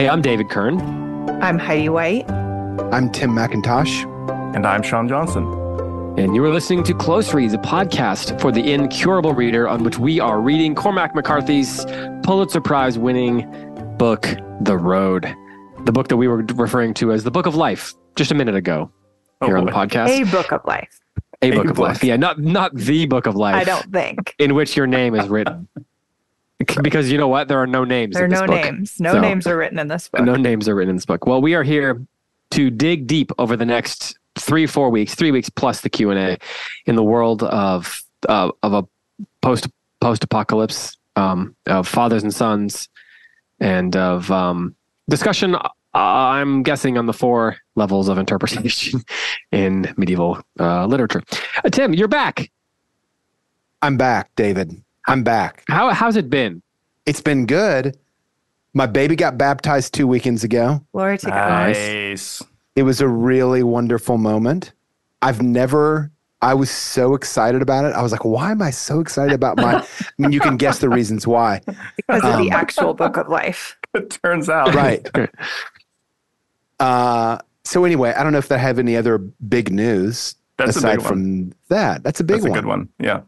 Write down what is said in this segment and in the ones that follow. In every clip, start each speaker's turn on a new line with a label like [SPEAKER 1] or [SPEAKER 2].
[SPEAKER 1] Hey, I'm David Kern.
[SPEAKER 2] I'm Heidi White.
[SPEAKER 3] I'm Tim McIntosh.
[SPEAKER 4] And I'm Sean Johnson.
[SPEAKER 1] And you are listening to Close Reads, a podcast for the incurable reader, on which we are reading Cormac McCarthy's Pulitzer Prize winning book, The Road, the book that we were referring to as the Book of Life just a minute ago oh, here
[SPEAKER 4] Oh,
[SPEAKER 1] on the podcast.
[SPEAKER 2] A book of life.
[SPEAKER 1] A book
[SPEAKER 4] A
[SPEAKER 1] of
[SPEAKER 4] book.
[SPEAKER 1] life. Yeah, not not the book of life.
[SPEAKER 2] I don't think.
[SPEAKER 1] In which your name is written. because you know what? There are no names.
[SPEAKER 2] There are
[SPEAKER 1] in this
[SPEAKER 2] no
[SPEAKER 1] book.
[SPEAKER 2] names. No
[SPEAKER 1] So-
[SPEAKER 2] names are written in this book.
[SPEAKER 1] No names are written in this book. Well, we are here to dig deep over the next three, four weeks, three weeks plus the Q and A, in the world of uh, of a post post apocalypse, um, of fathers and sons, and of um, discussion. uh, I'm guessing on the four levels of interpretation in medieval uh, literature. Uh, Tim, you're back.
[SPEAKER 3] I'm back, David. I'm back.
[SPEAKER 1] How how's it been?
[SPEAKER 3] It's been good. My baby got baptized two weekends ago.
[SPEAKER 2] Glory to God.
[SPEAKER 4] Nice.
[SPEAKER 3] It was a really wonderful moment. I've never, I was so excited about it. I was like, why am I so excited about my, I mean, you can guess the reasons why.
[SPEAKER 2] Because of the
[SPEAKER 3] Um,
[SPEAKER 2] actual book of life.
[SPEAKER 4] It turns out.
[SPEAKER 3] Right. Uh, so anyway, I don't know if they have any other big news
[SPEAKER 4] That's a
[SPEAKER 3] aside
[SPEAKER 4] big one.
[SPEAKER 3] from that. That's a big one.
[SPEAKER 4] That's a
[SPEAKER 3] one.
[SPEAKER 4] good one. Yeah.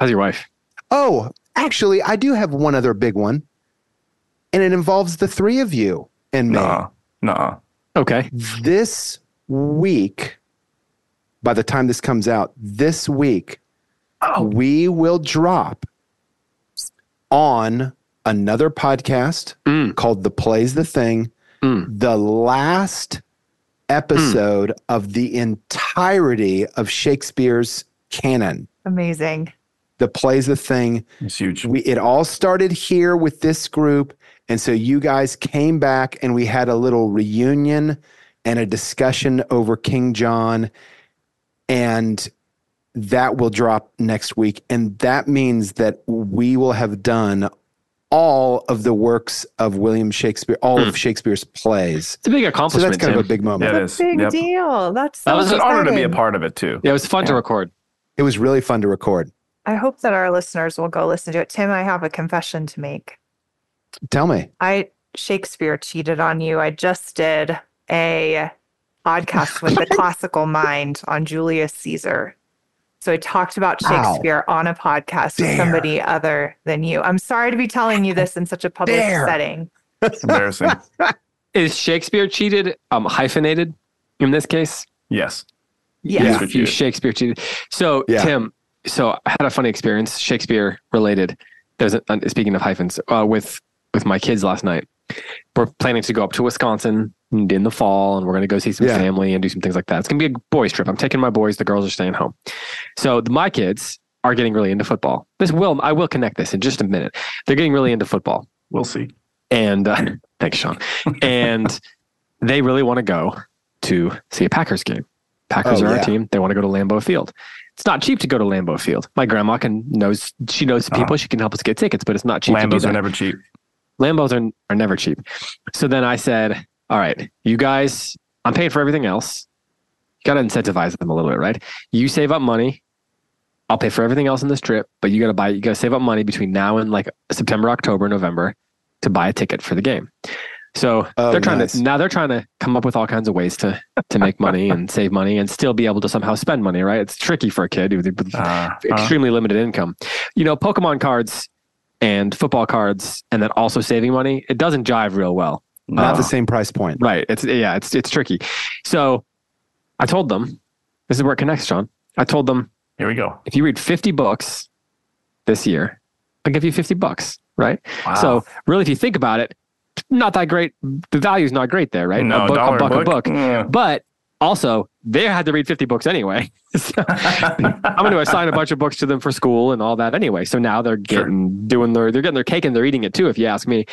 [SPEAKER 1] How's your wife?
[SPEAKER 3] Oh, actually, I do have one other big one, and it involves the three of you and me.
[SPEAKER 4] Nah. Nah.
[SPEAKER 1] Okay.
[SPEAKER 3] This week, by the time this comes out, this week,
[SPEAKER 4] Oh.
[SPEAKER 3] we will drop on another podcast
[SPEAKER 1] Mm.
[SPEAKER 3] called The Plays the Thing,
[SPEAKER 1] Mm.
[SPEAKER 3] the last episode of the entirety of Shakespeare's canon.
[SPEAKER 2] Amazing.
[SPEAKER 3] The Plays the Thing
[SPEAKER 4] It's huge.
[SPEAKER 3] we it all started here with this group and so you guys came back and we had a little reunion and a discussion over king john and that will drop next week and that means that we will have done all of the works of william shakespeare all of hmm. shakespeare's plays
[SPEAKER 1] It's a big accomplishment.
[SPEAKER 3] so
[SPEAKER 1] accomplishment.
[SPEAKER 3] that's kind of a big moment
[SPEAKER 4] Yeah, it
[SPEAKER 2] That's a big
[SPEAKER 4] Yep.
[SPEAKER 2] deal. That's so
[SPEAKER 1] That was
[SPEAKER 4] It's an honor to be a part of it too.
[SPEAKER 1] Yeah, it was fun to record.
[SPEAKER 3] it was really fun to record
[SPEAKER 2] I hope that our listeners will go listen to it. Tim, I have a confession to make.
[SPEAKER 3] tell me
[SPEAKER 2] I Shakespeare cheated on you. I just did a podcast with the classical mind on Julius Caesar. So I talked about
[SPEAKER 3] Ow.
[SPEAKER 2] Shakespeare on a podcast with somebody other than you. I'm sorry to be telling you this in such a public
[SPEAKER 3] Dare.
[SPEAKER 2] setting.
[SPEAKER 4] It's embarrassing.
[SPEAKER 1] Is Shakespeare cheated? Um, hyphenated in this case.
[SPEAKER 4] yes.
[SPEAKER 2] Yes.
[SPEAKER 3] Yeah.
[SPEAKER 1] You
[SPEAKER 4] you.
[SPEAKER 1] Shakespeare cheated. So
[SPEAKER 3] Yeah.
[SPEAKER 1] Tim, so I had a funny experience, Shakespeare related. There's a, speaking of hyphens uh, with with my kids last night. We're planning to go up to Wisconsin in the fall, and we're going to go see some
[SPEAKER 3] Yeah.
[SPEAKER 1] family and do some things like that. It's going to be a boys' trip. I'm taking my boys. The girls are staying home. So the, my kids are getting really into football. This will I will connect this in just a minute. They're getting really into football.
[SPEAKER 4] We'll see.
[SPEAKER 1] and uh, thanks, Sean. And they really want to go to see a Packers game. Packers
[SPEAKER 3] Oh,
[SPEAKER 1] are our team. They want to go to Lambeau Field. It's not cheap to go to Lambeau Field. My grandma can knows she knows some people.
[SPEAKER 4] Uh-huh.
[SPEAKER 1] She can help us get tickets, but it's not cheap
[SPEAKER 4] Lambos are never cheap.
[SPEAKER 1] Lambos are, are never cheap. So then I said, "All right, you guys, I'm paying for everything else. You got to incentivize them a little bit, right? You save up money. I'll pay for everything else in this trip, but you got to buy. You got to save up money between now and like September, October, November to buy a ticket for the game. So
[SPEAKER 3] Oh,
[SPEAKER 1] they're trying
[SPEAKER 3] nice.
[SPEAKER 1] to now they're trying to come up with all kinds of ways to to make money and save money and still be able to somehow spend money. Right? It's tricky for a kid with
[SPEAKER 4] Uh, uh,
[SPEAKER 1] extremely limited income. You know, Pokemon cards and football cards, and then also saving money. It doesn't jive real well.
[SPEAKER 3] not
[SPEAKER 4] no.
[SPEAKER 3] the same price point
[SPEAKER 1] Right? It's yeah, it's it's tricky. So I told them this is where it connects, John. I told them
[SPEAKER 4] Here we go.
[SPEAKER 1] if you read 50 books this year, I'll give you 50 bucks. Right?
[SPEAKER 4] Wow.
[SPEAKER 1] So really, if you think about it, not that great. The value's not great there, right?
[SPEAKER 4] no,
[SPEAKER 1] a book, a buck,
[SPEAKER 4] book.
[SPEAKER 1] a book.
[SPEAKER 4] Yeah.
[SPEAKER 1] But also, they had to read 50 books anyway. So I'm going to assign a bunch of books to them for school and all that anyway. So now they're
[SPEAKER 4] Sure.
[SPEAKER 1] getting doing their they're getting their cake and they're eating it too, if you ask me.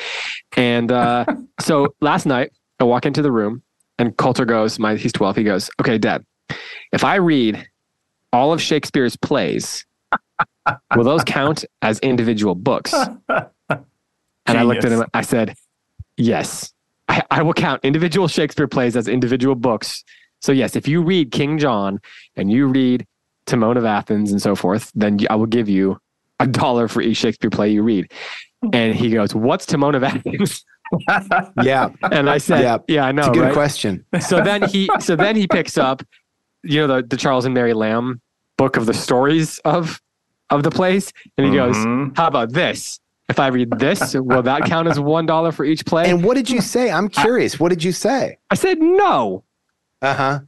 [SPEAKER 1] And uh, so last night I walk into the room and Coulter goes, my he's 12. He goes, "Okay, Dad, if I read all of Shakespeare's plays, will those count as individual books?" And I looked at him. I said, "Yes, I, I will count individual Shakespeare plays as individual books. So yes, if you read King John and you read Timon of Athens and so forth, then I will give you a dollar for each Shakespeare play you read." And he goes, "What's Timon of Athens?"
[SPEAKER 3] Yeah,
[SPEAKER 1] And I said,
[SPEAKER 3] Yeah.
[SPEAKER 1] yeah, I know.
[SPEAKER 3] it's a good
[SPEAKER 1] right?
[SPEAKER 3] question.
[SPEAKER 1] so then he so then he picks up you know the, the charles and mary lamb book of the stories of of the place and he goes
[SPEAKER 4] Mhm.
[SPEAKER 1] how about this if i read this will that count as one dollar for each play
[SPEAKER 3] And what did you say? I'm curious. What did you say?
[SPEAKER 1] i said no
[SPEAKER 3] Uh huh.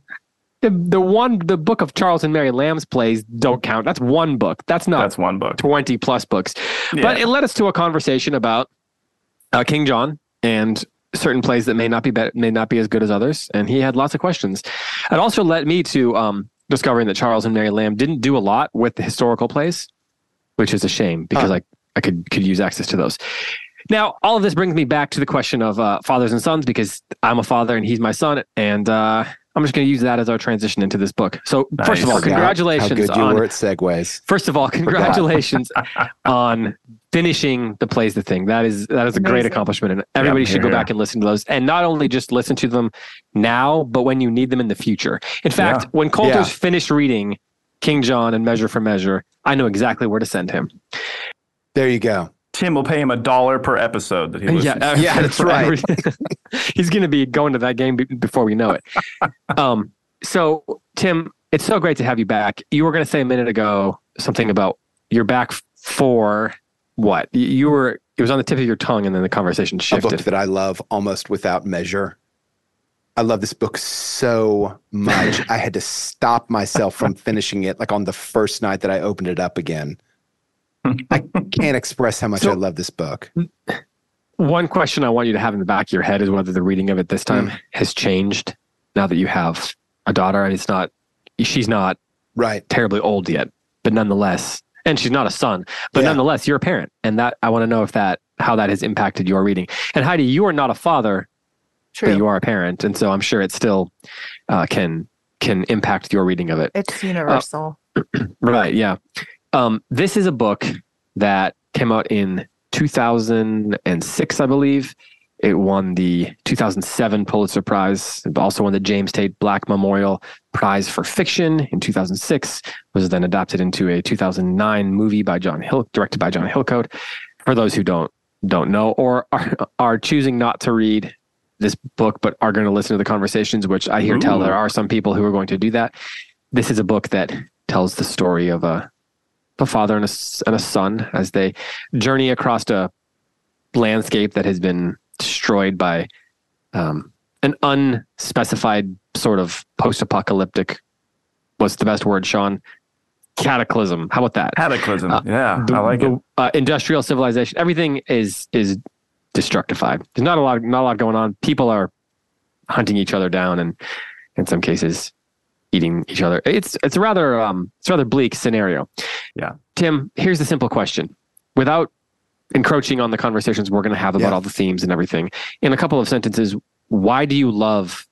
[SPEAKER 1] the the one the book of charles and mary lamb's plays don't count that's one book that's not
[SPEAKER 4] That's one book.
[SPEAKER 1] 20 plus books
[SPEAKER 4] Yeah.
[SPEAKER 1] but it led us to a conversation about uh, king john and certain plays that may not be, be may not be as good as others and he had lots of questions it also led me to um, discovering that charles and mary lamb didn't do a lot with the historical plays which is a shame because
[SPEAKER 3] Huh.
[SPEAKER 1] I, I could could use access to those now all of this brings me back to the question of uh, fathers and sons because i'm a father and he's my son and uh, i'm just going to use that as our transition into this book so first of all congratulations
[SPEAKER 3] How good you
[SPEAKER 1] on
[SPEAKER 3] were at segues.
[SPEAKER 1] First of all, congratulations on finishing the plays the thing. That is that is a great accomplishment, and everybody
[SPEAKER 4] Yep,
[SPEAKER 1] should go
[SPEAKER 4] here,
[SPEAKER 1] back and listen to those. And not only just listen to them now, but when you need them in the future. In fact,
[SPEAKER 4] Yeah.
[SPEAKER 1] when Coulter's
[SPEAKER 3] Yeah.
[SPEAKER 1] finished reading King John and Measure for Measure, I know exactly where to send him.
[SPEAKER 3] There you go.
[SPEAKER 4] Tim will pay him a dollar per episode that he listens.
[SPEAKER 1] Yeah,
[SPEAKER 4] to.
[SPEAKER 3] Yeah, that's right.
[SPEAKER 1] every- he's going to be going to that game be- before we know it. Um, so, Tim, it's so great to have you back. You were going to say a minute ago something about you're back for what? You- You were. It was on the tip of your tongue, and then the conversation
[SPEAKER 3] A book
[SPEAKER 1] shifted.
[SPEAKER 3] that I love almost without measure. I love this book so much. I had to stop myself from finishing it like on the first night that I opened it up again. I can't express how much
[SPEAKER 1] So-
[SPEAKER 3] I love this book.
[SPEAKER 1] One question I want you to have in the back of your head is whether the reading of it this time has changed now that you have a daughter, and it's not. She's not
[SPEAKER 3] Right.
[SPEAKER 1] terribly old yet, but nonetheless, and she's not a son, but
[SPEAKER 3] Yeah.
[SPEAKER 1] nonetheless, you're a parent, and that I want to know if that how that has impacted your reading. And Heidi, you are not a father,
[SPEAKER 2] True.
[SPEAKER 1] but you are a parent, and so I'm sure it still uh, can can impact your reading of it.
[SPEAKER 2] It's universal.
[SPEAKER 1] Right? Yeah. Um, this is a book that came out in 2006, I believe. It won the 2007 Pulitzer Prize. It also won the James Tait Black Memorial Prize for Fiction in 2006. Was then adapted into a 2009 movie by John Hill, directed by John Hillcoat. For those who don't don't know or are, are choosing not to read this book, but are going to listen to the conversations, which I hear tell there are some people who are going to do that. This is a book that tells the story of a a father and a, and a son as they journey across a landscape that has been destroyed by um, an unspecified sort of post-apocalyptic. What's the best word, Sean? Cataclysm. How about that?
[SPEAKER 4] Cataclysm.
[SPEAKER 1] Uh,
[SPEAKER 4] yeah,
[SPEAKER 1] The-
[SPEAKER 4] I like
[SPEAKER 1] the,
[SPEAKER 4] it.
[SPEAKER 1] Uh, industrial civilization. Everything is is destructified. There's not a lot not a lot going on. People are hunting each other down, and in some cases, eating each other. It's it's a rather um it's a rather bleak scenario.
[SPEAKER 4] Yeah.
[SPEAKER 1] Tim, here's the simple question. Without encroaching on the conversations we're going to have about
[SPEAKER 3] Yeah.
[SPEAKER 1] all the themes and everything, in a couple of sentences, why do you love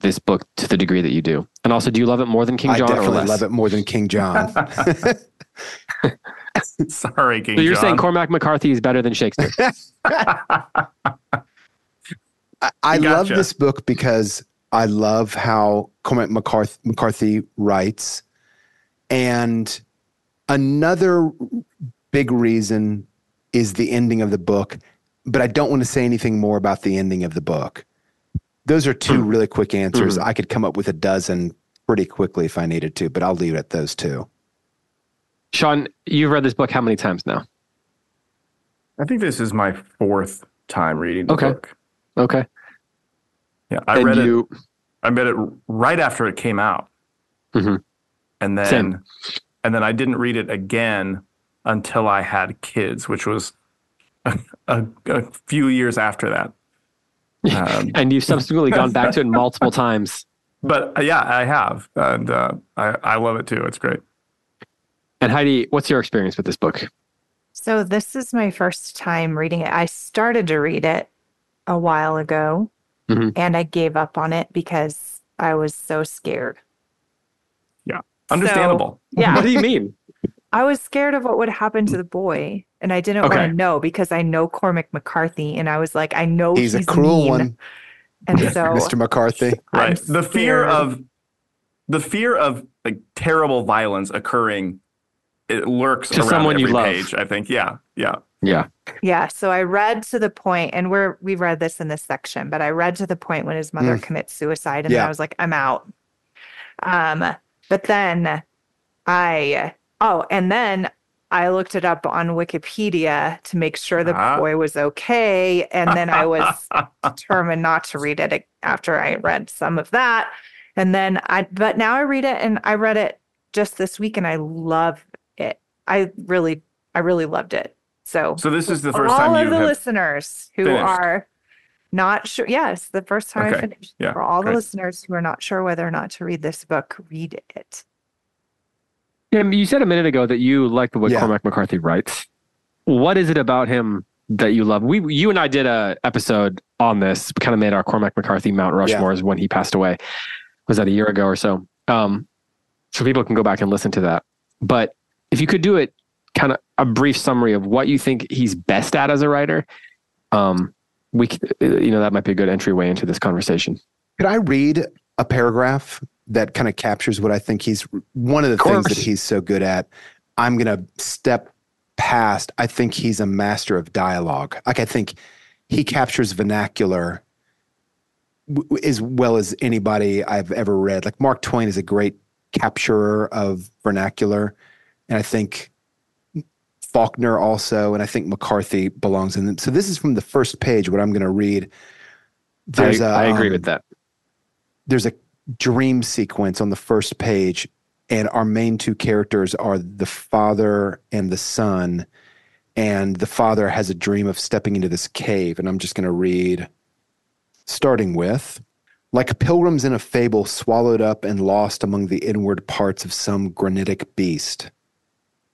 [SPEAKER 1] this book to the degree that you do? And also, do you love it more than King
[SPEAKER 3] I
[SPEAKER 1] John or
[SPEAKER 3] definitely
[SPEAKER 1] less?
[SPEAKER 3] love it more than King John.
[SPEAKER 4] Sorry, King
[SPEAKER 1] So you're
[SPEAKER 4] John.
[SPEAKER 1] saying Cormac McCarthy is better than Shakespeare?
[SPEAKER 3] I, I
[SPEAKER 4] Gotcha.
[SPEAKER 3] love this book because I love how Cormac McCarthy, McCarthy writes. And another big reason is the ending of the book, but I don't want to say anything more about the ending of the book. Those are two hmm. really quick answers. Hmm. I could come up with a dozen pretty quickly if I needed to, but I'll leave it at those two.
[SPEAKER 1] Sean, you've read this book how many times now?
[SPEAKER 4] I think this is my fourth time reading the book.
[SPEAKER 1] Okay.
[SPEAKER 4] book.
[SPEAKER 1] Okay.
[SPEAKER 4] Yeah, I
[SPEAKER 1] and
[SPEAKER 4] read it. I read it right after it came out,
[SPEAKER 1] Mhm.
[SPEAKER 4] and then
[SPEAKER 1] Same.
[SPEAKER 4] and then I didn't read it again until I had kids, which was a, a, a few years after that. Um,
[SPEAKER 1] and you've subsequently gone back to it multiple times.
[SPEAKER 4] but uh, yeah, I have, and uh, I I love it too. It's great.
[SPEAKER 1] And Heidi, what's your experience with this book?
[SPEAKER 2] So this is my first time reading it. I started to read it a while ago
[SPEAKER 1] Mhm.
[SPEAKER 2] and I gave up on it because I was so scared. Yeah.
[SPEAKER 4] Understandable.
[SPEAKER 2] Yeah.
[SPEAKER 1] What do you mean?
[SPEAKER 2] I was scared of what would happen to the boy and I didn't
[SPEAKER 1] Okay.
[SPEAKER 2] want to know because I know Cormac McCarthy and I was like, I know
[SPEAKER 3] He's
[SPEAKER 2] he's,
[SPEAKER 3] a cruel
[SPEAKER 2] mean.
[SPEAKER 3] one,
[SPEAKER 2] And so
[SPEAKER 3] Mr. McCarthy.
[SPEAKER 2] I'm
[SPEAKER 4] right. The fear
[SPEAKER 2] scared.
[SPEAKER 4] of the fear of like terrible violence occurring it lurks
[SPEAKER 1] To
[SPEAKER 4] around
[SPEAKER 1] someone you love.
[SPEAKER 4] page. I think. Yeah. Yeah.
[SPEAKER 1] Yeah.
[SPEAKER 2] Yeah. So I read to the point, and we're we've read this in this section, but I read to the point when his mother
[SPEAKER 3] Mm.
[SPEAKER 2] commits suicide, and
[SPEAKER 3] Yeah.
[SPEAKER 2] I was like, I'm out. Um, but then I oh, and then I looked it up on Wikipedia to make sure the
[SPEAKER 4] Ah.
[SPEAKER 2] boy was okay, and then I was determined not to read it after I read some of that. And then I, but now I read it and I read it just this week and I love it. I really, I really loved it. So,
[SPEAKER 4] So this is the
[SPEAKER 2] for
[SPEAKER 4] first
[SPEAKER 2] all
[SPEAKER 4] time
[SPEAKER 2] of
[SPEAKER 4] you
[SPEAKER 2] the
[SPEAKER 4] have
[SPEAKER 2] listeners who
[SPEAKER 4] finished.
[SPEAKER 2] are not sure, yes, the first time I finished.
[SPEAKER 4] Yeah,
[SPEAKER 2] For all the listeners who are not sure whether or not to read this book, read it.
[SPEAKER 1] Yeah, you said a minute ago that you like the way
[SPEAKER 3] Yeah.
[SPEAKER 1] Cormac McCarthy writes. What is it about him that you love? We, you and I did a episode on this. We kind of made our Cormac McCarthy Mount Rushmores when he passed away. Was that a year ago or so? Um, so people can go back and listen to that. But if you could do it, kind of a brief summary of what you think he's best at as a writer, um, we, you know, that might be a good entryway into this conversation.
[SPEAKER 3] Could I read a paragraph that kind of captures what I think he's one of the
[SPEAKER 1] Of
[SPEAKER 3] things that he's so good at? I'm going to step past. I think he's a master of dialogue. Like I think he captures vernacular w- w- as well as anybody I've ever read. Like Mark Twain is a great capturer of vernacular, and I think Faulkner also, and I think McCarthy belongs in them. So this is from the first page. What I'm going to read.
[SPEAKER 1] I,
[SPEAKER 3] There's a,
[SPEAKER 1] I agree
[SPEAKER 3] um,
[SPEAKER 1] with that.
[SPEAKER 3] there's a dream sequence on the first page and our main two characters are the father and the son and the father has a dream of stepping into this cave and i'm just going to read starting with like pilgrims in a fable swallowed up and lost among the inward parts of some granitic beast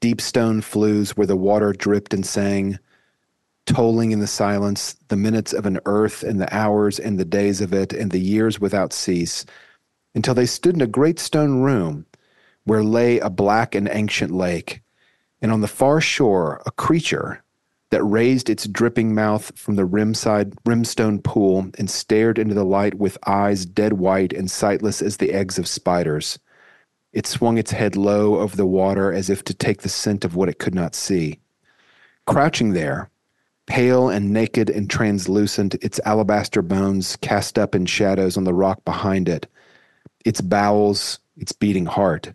[SPEAKER 3] deep stone flues where the water dripped and sang tolling in the silence, the minutes of an earth and the hours and the days of it and the years without cease, until they stood in a great stone room where lay a black and ancient lake, and on the far shore a creature that raised its dripping mouth from the rimside rimstone pool and stared into the light with eyes dead white and sightless as the eggs of spiders. It swung its head low over the water as if to take the scent of what it could not see. Crouching there, pale and naked and translucent, its alabaster bones cast up in shadows on the rock behind it, its bowels, its beating heart,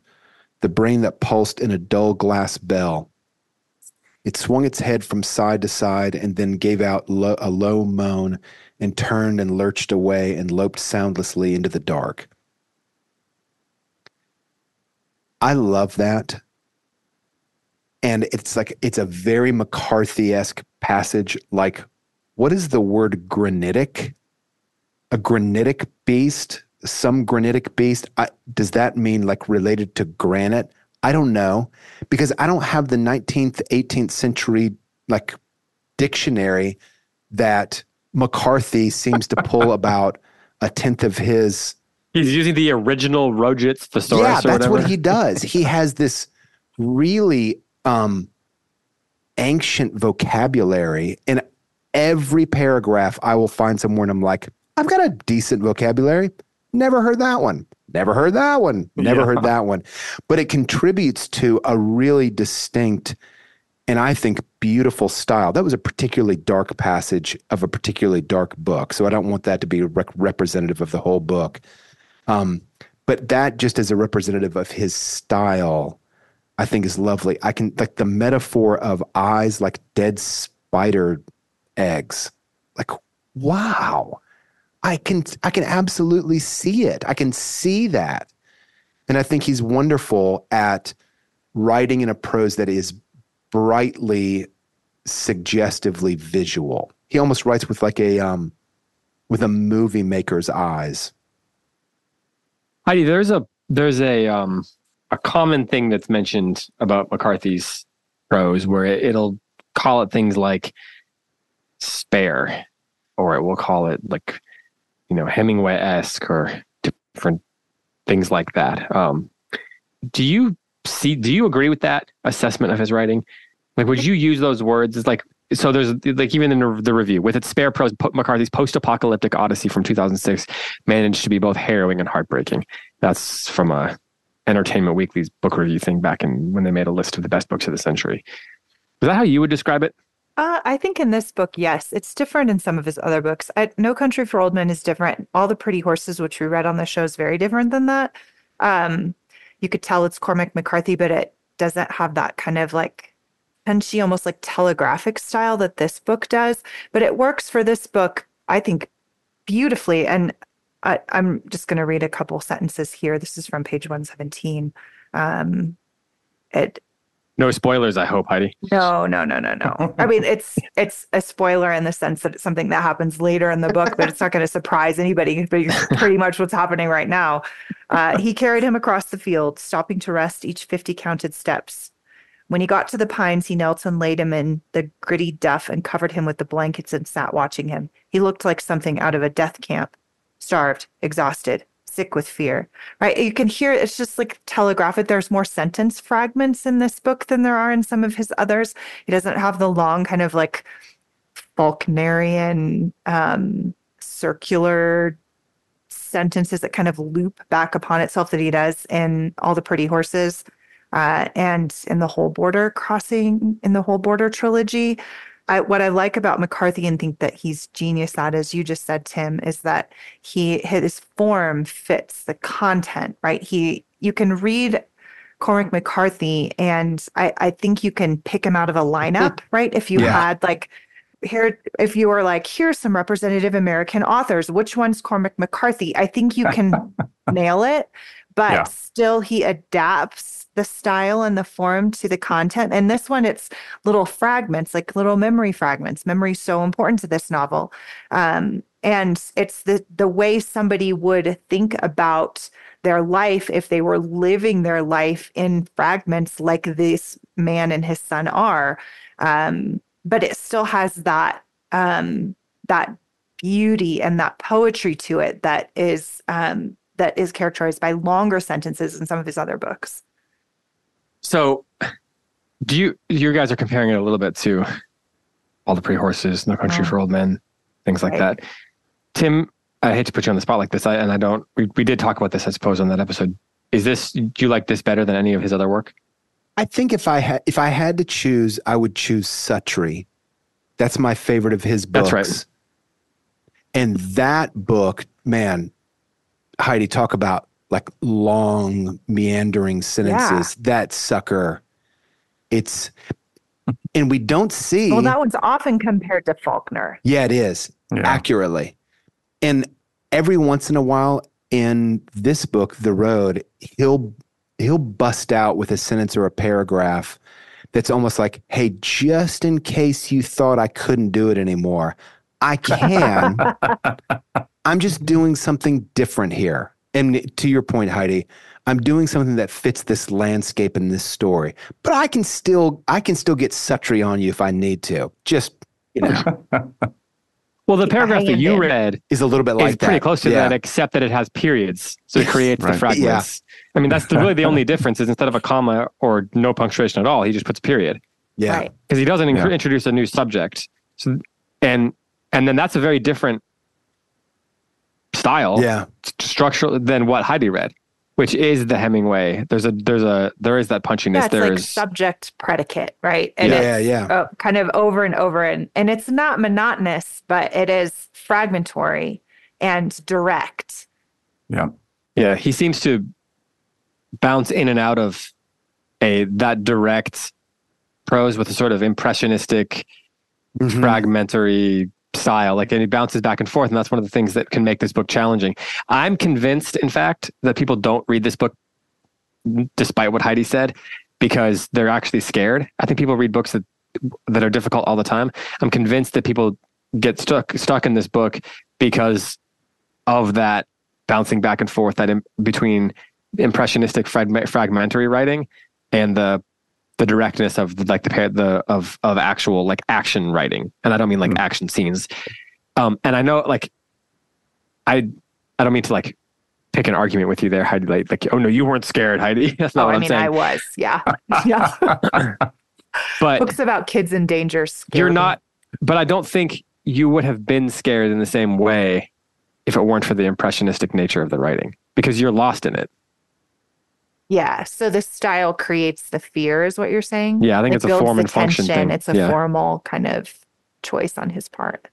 [SPEAKER 3] the brain that pulsed in a dull glass bell. It swung its head from side to side and then gave out lo- a low moan and turned and lurched away and loped soundlessly into the dark. I love that and it's like it's a very McCarthy-esque passage. Like, what is the word granitic? A granitic beast? Some granitic beast? I, does that mean like related to granite? I don't know because I don't have the 19th, 18th century like dictionary that McCarthy seems to pull about a tenth of his
[SPEAKER 1] He's using the original Roget's thesaurus
[SPEAKER 3] yeah,
[SPEAKER 1] or
[SPEAKER 3] that's what he does. He has this really um, ancient vocabulary. In every paragraph, I will find somewhere and I'm like, I've got a decent vocabulary. Never heard that one. Never heard that one. Never
[SPEAKER 4] Yeah.
[SPEAKER 3] heard that one. But it contributes to a really distinct and I think beautiful style. That was a particularly dark passage of a particularly dark book. So I don't want that to be rec- representative of the whole book. Um, but that just as a representative of his style, I think is lovely. I can like the metaphor of eyes like dead spider eggs. Like, wow. I can I can absolutely see it. I can see that. And I think he's wonderful at writing in a prose that is brightly suggestively visual. He almost writes with like a um with a movie maker's eyes.
[SPEAKER 1] Heidi, there's a there's a um a common thing that's mentioned about McCarthy's prose where it, it'll call it things like spare, or it will call it like you know Hemingway esque or different things like that. Um, do you see? Do you agree with that assessment of his writing? Like, would you use those words? It's like so. There's like even in the, review with its spare prose, McCarthy's post-apocalyptic Odyssey from 2006 managed to be both harrowing and heartbreaking. That's from a Entertainment Weekly's book review thing back in when they made a list of the best books of the century. Is that how you would describe it?
[SPEAKER 2] Uh, I think in this book, yes, it's different in some of his other books. I, no Country for Old Men is different. All the Pretty Horses, which we read on the show, is very different than that. Um, you could tell it's Cormac McCarthy, but it doesn't have that kind of like punchy, almost like telegraphic style that this book does. But it works for this book, I think, beautifully. And I, am just going to read a couple sentences here. This is from page 117. Um, it
[SPEAKER 1] no spoilers, I hope, Heidi.
[SPEAKER 2] No, no, no, no, no. I mean, it's it's a spoiler in the sense that it's something that happens later in the book, but it's not going to surprise anybody. But pretty much what's happening right now. Uh, he carried him across the field, stopping to rest each fifty counted steps. When he got to the pines, he knelt and laid him in the gritty duff and covered him with the blankets and sat watching him. He looked like something out of a death camp, starved, exhausted, sick with fear, right? You can hear it's just like telegraphic. There's more sentence fragments in this book than there are in some of his others. He doesn't have the long kind of like Faulknerian um, circular sentences that kind of loop back upon itself that he does in All the Pretty Horses uh, and in the whole border crossing in the whole border trilogy. I, what I like about McCarthy and think that he's genius at, as you just said, Tim, is that he his form fits the content, right? He you can read Cormac McCarthy, and I, I think you can pick him out of a lineup, right? If you yeah. had like here, if you were like, here's some representative American authors, which one's Cormac McCarthy? I think you can nail it, but yeah. still he adapts the style and the form to the content. And this one, it's little fragments, like little memory fragments. Memory is so important to this novel. Um, and it's the the way somebody would think about their life if they were living their life in fragments like this man and his son are. Um, but it still has that um, that beauty and that poetry to it that is um, that is characterized by longer sentences in some of his other books.
[SPEAKER 1] So, do you you guys are comparing it a little bit to all the pretty horses, No Country oh. for Old Men, things like right. that. Tim, I hate to put you on the spot like this, I, and I don't. We we did talk about this, I suppose, on that episode. Is this do you like this better than any of his other work?
[SPEAKER 3] I think if I had if I had to choose, I would choose Suttree. That's my favorite of his books.
[SPEAKER 1] That's right.
[SPEAKER 3] And that book, man, Heidi, talk about like long meandering sentences. Yeah. That sucker, it's and we don't see.
[SPEAKER 2] Well, that one's often compared to Faulkner.
[SPEAKER 3] Yeah, it is yeah. accurately, and every once in a while in this book, The Road, he'll he'll bust out with a sentence or a paragraph that's almost like, "Hey, just in case you thought I couldn't do it anymore, I can. I'm just doing something different here." and to your point, Heidi, I'm doing something that fits this landscape and this story, but I can still I can still get Suttree on you if I need to. Just you know.
[SPEAKER 1] well, the paragraph that you read
[SPEAKER 3] is a little bit like
[SPEAKER 1] pretty close to yeah. that, except that it has periods, so it creates right. the fragments. Yeah. I mean, that's the, really the only difference. Is instead of a comma or no punctuation at all, he just puts period.
[SPEAKER 3] Yeah,
[SPEAKER 1] because right. he doesn't yeah. introduce a new subject. So and and then that's a very different style,
[SPEAKER 3] yeah,
[SPEAKER 1] structural than what Heidi read, which is the Hemingway. There's a there's a there is that punchiness. Yeah, there's like
[SPEAKER 2] subject predicate, right?
[SPEAKER 3] And yeah, yeah,
[SPEAKER 2] uh, kind of over and over, and and it's not monotonous, but it is fragmentary and direct.
[SPEAKER 4] Yeah,
[SPEAKER 1] yeah. He seems to bounce in and out of a that direct prose with a sort of impressionistic, mm-hmm. fragmentary style like and it bounces back and forth and that's one of the things that can make this book challenging. I'm convinced in fact that people don't read this book despite what heidi said because they're actually scared. I think people read books that that are difficult all the time. I'm convinced that people get stuck stuck in this book because of that bouncing back and forth that in, between impressionistic frag- fragmentary writing and the the directness of the, like the the of of actual like action writing, and I don't mean like mm-hmm. action scenes. Um, and I know like I I don't mean to like pick an argument with you there, Heidi. Like, like oh no, you weren't scared, Heidi. That's not oh, what I I'm
[SPEAKER 2] mean,
[SPEAKER 1] saying.
[SPEAKER 2] I was, yeah, yeah.
[SPEAKER 1] but
[SPEAKER 2] books about kids in danger.
[SPEAKER 1] You're not, but I don't think you would have been scared in the same way if it weren't for the impressionistic nature of the writing, because you're lost in it.
[SPEAKER 2] Yeah. So the style creates the fear, is what you're saying?
[SPEAKER 1] Yeah, I think
[SPEAKER 2] It
[SPEAKER 1] it's a form
[SPEAKER 2] the
[SPEAKER 1] and function
[SPEAKER 2] tension.
[SPEAKER 1] thing.
[SPEAKER 2] It's a
[SPEAKER 1] Yeah.
[SPEAKER 2] formal kind of choice on his part.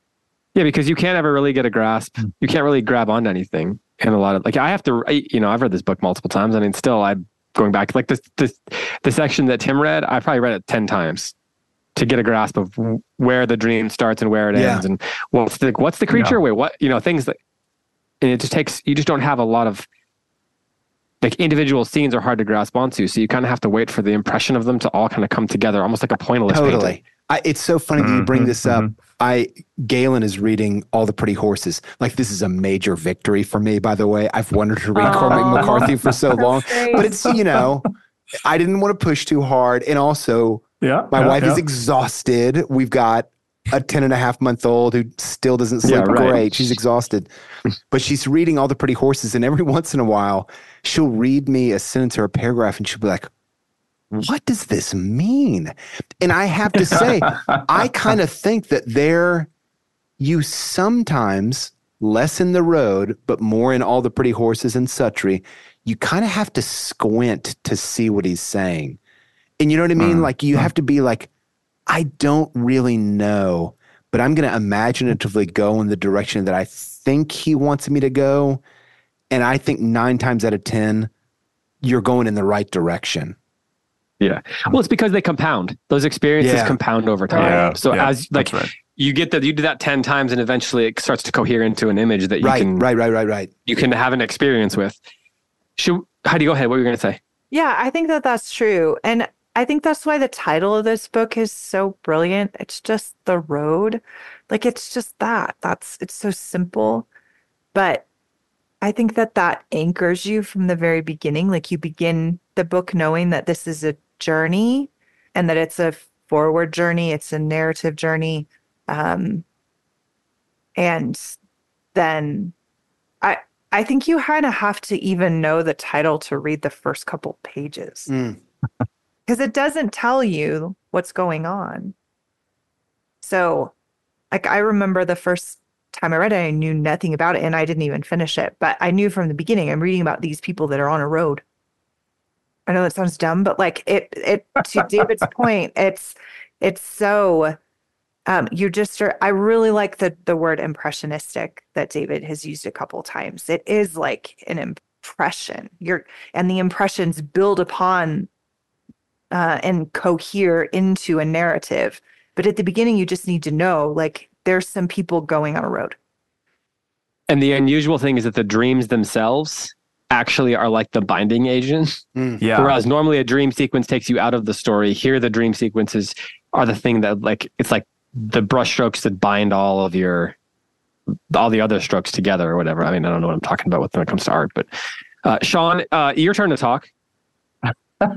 [SPEAKER 1] Yeah, because you can't ever really get a grasp. You can't really grab onto anything. And a lot of like I have to, I- you know, I've read this book multiple times. I mean, still, I'm going back like this, this, the section that Tim read. I probably read it ten times to get a grasp of where the dream starts and where it
[SPEAKER 3] Yeah.
[SPEAKER 1] ends, and what's the what's the creature. Wait, what? You know, things that, and it just takes. You just don't have a lot of like individual scenes are hard to grasp onto, so you kind of have to wait for the impression of them to all kind of come together, almost like a pointillist painting.
[SPEAKER 3] Totally. I, it's so funny that you bring
[SPEAKER 4] Mhm,
[SPEAKER 3] this up. I Galen is reading All the Pretty Horses. Like this is a major victory for me, by the way. I've wanted to read Cormac McCarthy for so long,
[SPEAKER 2] great.
[SPEAKER 3] but it's you know, I didn't want to push too hard, and also
[SPEAKER 4] Yeah.
[SPEAKER 3] my
[SPEAKER 4] yeah,
[SPEAKER 3] wife is exhausted. We've got a 10 and a half month old who still doesn't sleep
[SPEAKER 1] Yeah, right.
[SPEAKER 3] great. She's exhausted, but she's reading All the Pretty Horses, and every once in a while, she'll read me a sentence or a paragraph, and she'll be like. What does this mean? And I have to say, I kind of think that there, you sometimes less in the road, but more in all the pretty horses and Suttree, you kind of have to squint to see what he's saying. And you know what I mean?
[SPEAKER 4] Mm,
[SPEAKER 3] Like you have to be like, I don't really know, but I'm going to imaginatively go in the direction that I think he wants me to go. And I think nine times out of 10, you're going in the right direction.
[SPEAKER 1] Yeah. Well, it's because they compound. Those experiences
[SPEAKER 3] Yeah.
[SPEAKER 1] compound over time.
[SPEAKER 4] Yeah,
[SPEAKER 1] so
[SPEAKER 4] yeah,
[SPEAKER 1] as like
[SPEAKER 4] right.
[SPEAKER 1] you get that you do that 10 times and eventually it starts to cohere into an image that you
[SPEAKER 3] Right,
[SPEAKER 1] can
[SPEAKER 3] right, right, right, right.
[SPEAKER 1] you can have an experience with. Should Heidi go ahead. What were you going to say?
[SPEAKER 2] Yeah, I think that that's true. And I think that's why the title of this book is so brilliant. It's just The Road. Like it's just that. That's it's so simple. But I think that that anchors you from the very beginning. Like you begin the book knowing that this is a journey and that it's a forward journey, it's a narrative journey. Um and then I I think you kind of have to even know the title to read the first couple pages
[SPEAKER 3] Mm.
[SPEAKER 2] Because it doesn't tell you what's going on. So, like, I remember the first time I read it, I knew nothing about it and I didn't even finish it, but I knew from the beginning I'm reading about these people that are on a road. I know that sounds dumb, but like it, it, to David's point, it's, it's so, um, you just are, I really like the, the word impressionistic that David has used a couple times. It is like an impression. You're, and the impressions build upon uh, and cohere into a narrative. But at the beginning, you just need to know like there's some people going on a road.
[SPEAKER 1] And the unusual thing is that the dreams themselves actually are like the binding agent.
[SPEAKER 4] Yeah.
[SPEAKER 1] Whereas normally a dream sequence takes you out of the story. Here, the dream sequences are the thing that like it's like the brushstrokes that bind all of your all the other strokes together or whatever. I mean, I don't know what I'm talking about when it comes to art, but uh, Sean, uh, your turn to talk.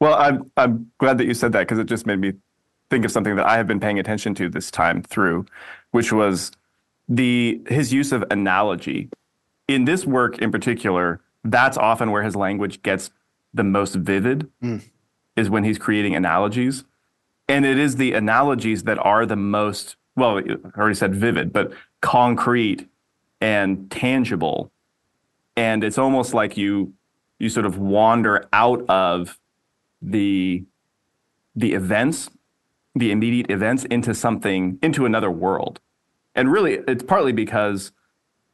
[SPEAKER 4] Well, I'm I'm glad that you said that because it just made me think of something that I have been paying attention to this time through, which was the his use of analogy. In this work in particular, that's often where his language gets the most vivid mm. is when he's creating analogies. And it is the analogies that are the most well, I already said vivid, but concrete and tangible. And it's almost like you you sort of wander out of the the events, the immediate events into something into another world. And really it's partly because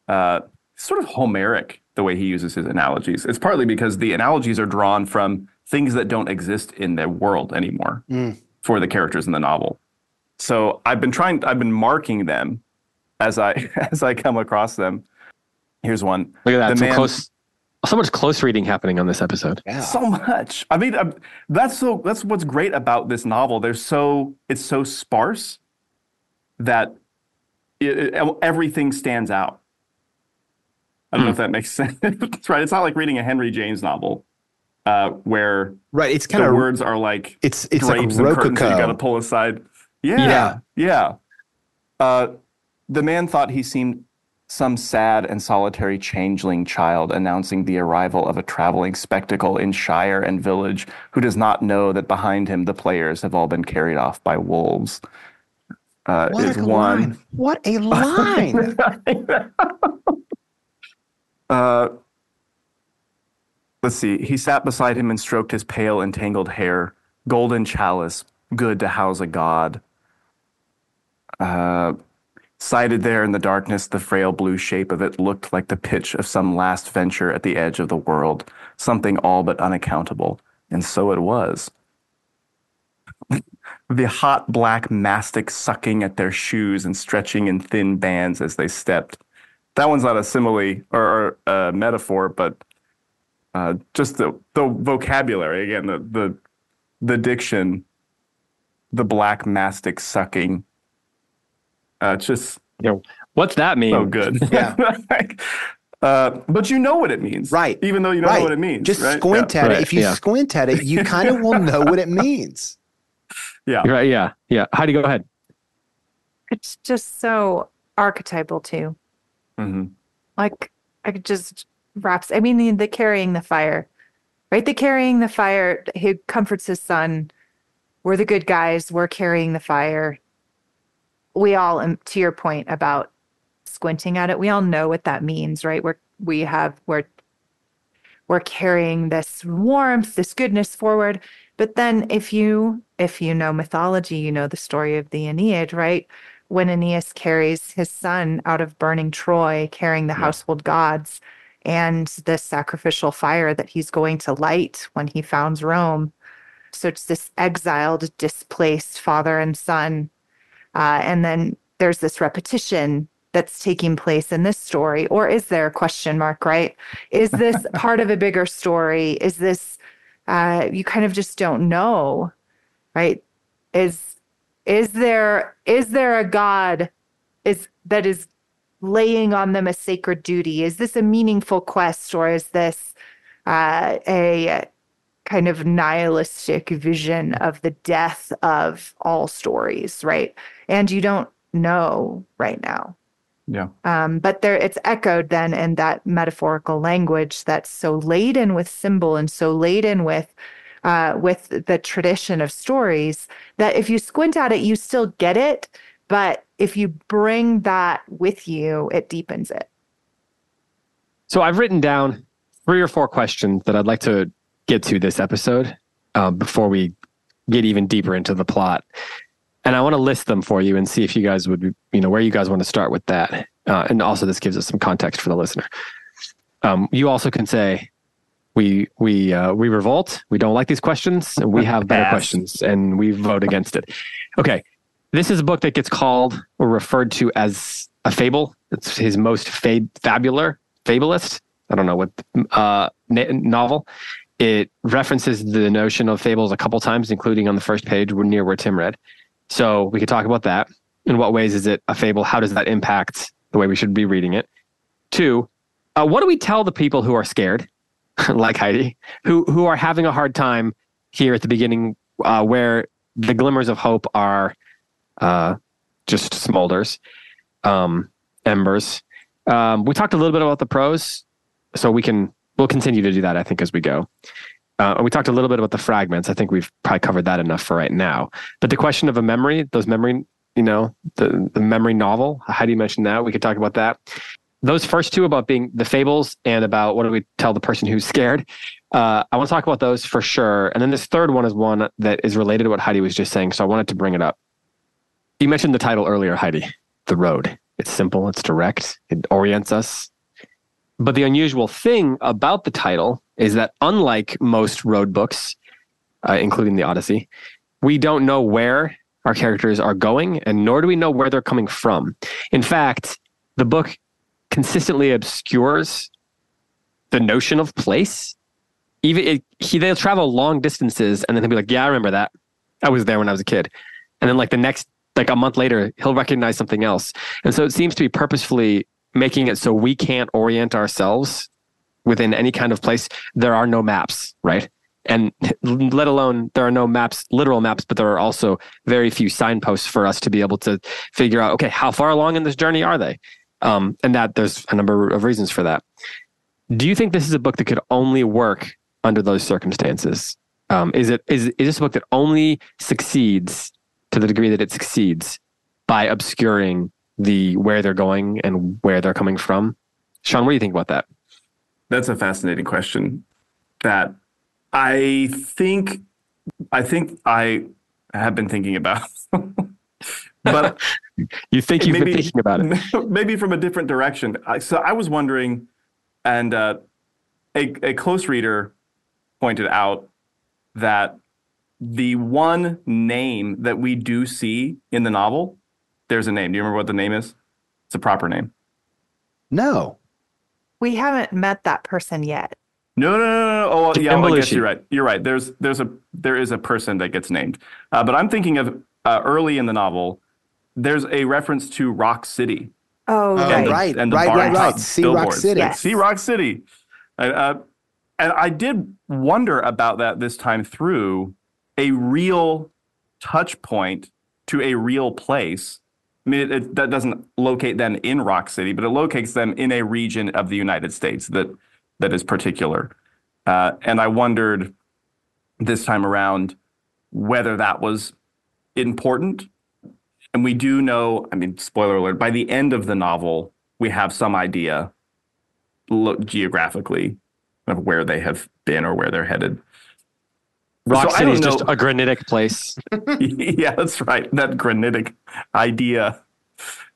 [SPEAKER 4] uh sort of Homeric the way he uses his analogies. It's partly because the analogies are drawn from things that don't exist in the world anymore for the characters in the novel. So I've been trying I've been marking them as I as I come across them. Here's one.
[SPEAKER 1] Look at that.
[SPEAKER 4] The
[SPEAKER 1] Some
[SPEAKER 4] man-
[SPEAKER 1] close, so much close reading happening on this episode.
[SPEAKER 3] Yeah.
[SPEAKER 4] so much. I mean, um, that's so. That's what's great about this novel. There's so it's so sparse that it, it- everything stands out. I don't know if that makes sense. That's right. It's not like reading a Henry James novel uh, where
[SPEAKER 3] Right. It's kind of
[SPEAKER 4] words are like
[SPEAKER 3] it's it's like
[SPEAKER 4] drapes and curtains that you got to pull aside. Yeah,
[SPEAKER 3] Yeah.
[SPEAKER 4] yeah. Uh, the man thought he seemed some sad and solitary changeling child announcing the arrival of a traveling spectacle in shire and village who does not know that behind him the players have all been carried off by wolves. Uh,
[SPEAKER 3] What
[SPEAKER 4] is
[SPEAKER 3] a
[SPEAKER 4] one.
[SPEAKER 3] line! What a line!
[SPEAKER 4] Uh, let's see. He sat beside him and stroked his pale and tangled hair. Golden chalice, good to house a god. Uh, sighted there in the darkness, the frail blue shape of it looked like the pitch of some last venture at the edge of the world, something all but unaccountable. And so it was. the hot black mastic sucking at their shoes and stretching in thin bands as they stepped. That one's not a simile or, or a metaphor, but uh, just the, the vocabulary again, the, the the diction, the black mastic sucking. Uh, it's just
[SPEAKER 1] you know, what's that mean?
[SPEAKER 4] so good.
[SPEAKER 3] Yeah.
[SPEAKER 4] Like, uh, but you know what it means,
[SPEAKER 3] Right.
[SPEAKER 4] Even though you don't
[SPEAKER 3] right.
[SPEAKER 4] know what it means,
[SPEAKER 3] Just
[SPEAKER 4] right?
[SPEAKER 3] squint at
[SPEAKER 1] Right,
[SPEAKER 3] it. If you
[SPEAKER 1] yeah.
[SPEAKER 3] squint at it, you kind of will know what it means.
[SPEAKER 4] Yeah,
[SPEAKER 1] Right? Yeah, yeah. Heidi, go ahead.
[SPEAKER 2] It's just so archetypal too.
[SPEAKER 4] yeah. hmm
[SPEAKER 2] Like I could just wraps. I mean, the, the carrying the fire, right? The carrying the fire. He comforts his son. We're the good guys. We're carrying the fire. We all, um, to your point about squinting at it, we all know what that means, right? We're we have we're we're carrying this warmth, this goodness forward. But then, if you if you know mythology, you know the story of the Aeneid, right? When Aeneas carries his son out of burning Troy, carrying the
[SPEAKER 4] Yeah.
[SPEAKER 2] household gods and the sacrificial fire that he's going to light when he founds Rome. So it's this exiled, displaced father and son. Uh, and then there's this repetition that's taking place in this story. Or is there a question mark, right? Is this part of a bigger story? Is this, uh, you kind of just don't know, right? Is, is there, is there a God is that is laying on them a sacred duty? Is this a meaningful quest or is this uh, a kind of nihilistic vision of the death of all stories, right? And you don't know right now.
[SPEAKER 4] Yeah.
[SPEAKER 2] Um, but there, it's echoed then in that metaphorical language that's so laden with symbol and so laden with uh, with the tradition of stories that if you squint at it, you still get it. But if you bring that with you, it deepens it.
[SPEAKER 1] So I've written down three or four questions that I'd like to get to this episode uh, before we get even deeper into the plot, and I want to list them for you and see if you guys would, you know, where you guys want to start with that. Uh, and also, this gives us some context for the listener. Um, you also can say, we we uh, we revolt. We don't like these questions, and we have better
[SPEAKER 4] Pass.
[SPEAKER 1] questions, and we vote against it. Okay, this is a book that gets called or referred to as a fable. It's his most fab- fabular fabulist. I don't know what uh, novel. It references the notion of fables a couple times, including on the first page near where Tim read. So we could talk about that. In what ways is it a fable? How does that impact the way we should be reading it? Two, uh, what do we tell the people who are scared, like Heidi, who who are having a hard time here at the beginning, uh, where the glimmers of hope are uh, just smolders, um, embers. Um, we talked a little bit about the pros, so we can we'll continue to do that. I think as we go. Uh, we talked a little bit about the fragments. I think we've probably covered that enough for right now. But the question of a memory, those memory, you know, the the memory novel. Heidi mentioned that. We could talk about that. Those first two about being the fables and about what do we tell the person who's scared. Uh, I want to talk about those for sure. And then this third one is one that is related to what Heidi was just saying. So I wanted to bring it up. You mentioned the title earlier, Heidi. The Road. It's simple. It's direct. It orients us. But the unusual thing about the title is that unlike most road books, uh, including the Odyssey, we don't know where our characters are going, and nor do we know where they're coming from. In fact, the book consistently obscures the notion of place. Even it, he, they'll travel long distances, and then he'll be like, "Yeah, I remember that. I was there when I was a kid." And then, like the next, like a month later, he'll recognize something else. And so it seems to be purposefully making it so we can't orient ourselves within any kind of place. There are no maps, right? And let alone there are no maps, literal maps, but there are also very few signposts for us to be able to figure out, okay, how far along in this journey are they? Um, and that there's a number of reasons for that. Do you think this is a book that could only work under those circumstances? Um, is it is is this a book that only succeeds to the degree that it succeeds by obscuring the where they're going and where they're coming from? Sean, what do you think about that?
[SPEAKER 4] That's a fascinating question. that I think I think I have been thinking about. but
[SPEAKER 1] you think you've
[SPEAKER 4] maybe,
[SPEAKER 1] been thinking about it.
[SPEAKER 4] maybe from a different direction. So I was wondering, and uh, a, a close reader pointed out that the one name that we do see in the novel, there's a name. Do you remember what the name is? It's a proper name.
[SPEAKER 3] No.
[SPEAKER 2] We haven't met that person yet.
[SPEAKER 4] No, no, no, no. Oh, well, yeah, well, I guess you're right. You're right. There's, there's a, there is a person that gets named, uh, but I'm thinking of uh, early in the novel. There's a reference to Rock City.
[SPEAKER 2] Oh,
[SPEAKER 3] Oh,
[SPEAKER 2] right.
[SPEAKER 3] right,
[SPEAKER 4] and the
[SPEAKER 3] right,
[SPEAKER 4] bar
[SPEAKER 3] right,
[SPEAKER 4] top
[SPEAKER 3] right. See Rock. City.
[SPEAKER 2] Yes.
[SPEAKER 4] See Rock City. Uh, and I did wonder about that this time through a real touch point to a real place. I mean, it, it, that doesn't locate them in Rock City, but it locates them in a region of the United States that that is particular. Uh, and I wondered this time around whether that was important. And we do know, I mean, spoiler alert, by the end of the novel, we have some idea lo- geographically of where they have been or where they're headed.
[SPEAKER 1] Rock
[SPEAKER 4] So
[SPEAKER 1] City is just a granitic place.
[SPEAKER 4] yeah, that's right. That granitic idea,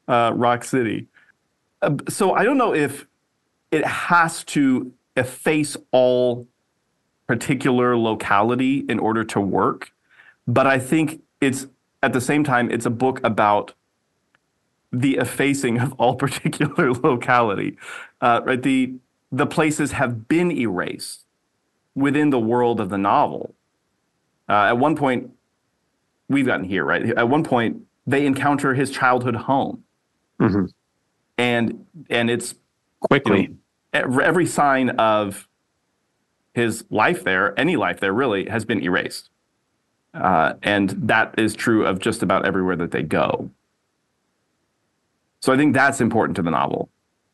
[SPEAKER 4] uh, Rock City. Uh, so I don't know if it has to efface all particular locality in order to work, but I think it's at the same time it's a book about the effacing of all particular locality. Uh, right, the the places have been erased within the world of the novel. Uh, at one point, we've gotten here, right? At one point, they encounter his childhood home,
[SPEAKER 1] Mhm.
[SPEAKER 4] and and it's you
[SPEAKER 1] Quickly.
[SPEAKER 4] know, every sign of his life there, any life there, really has been erased, uh, and that is true of just about everywhere that they go. So I think that's important to the novel,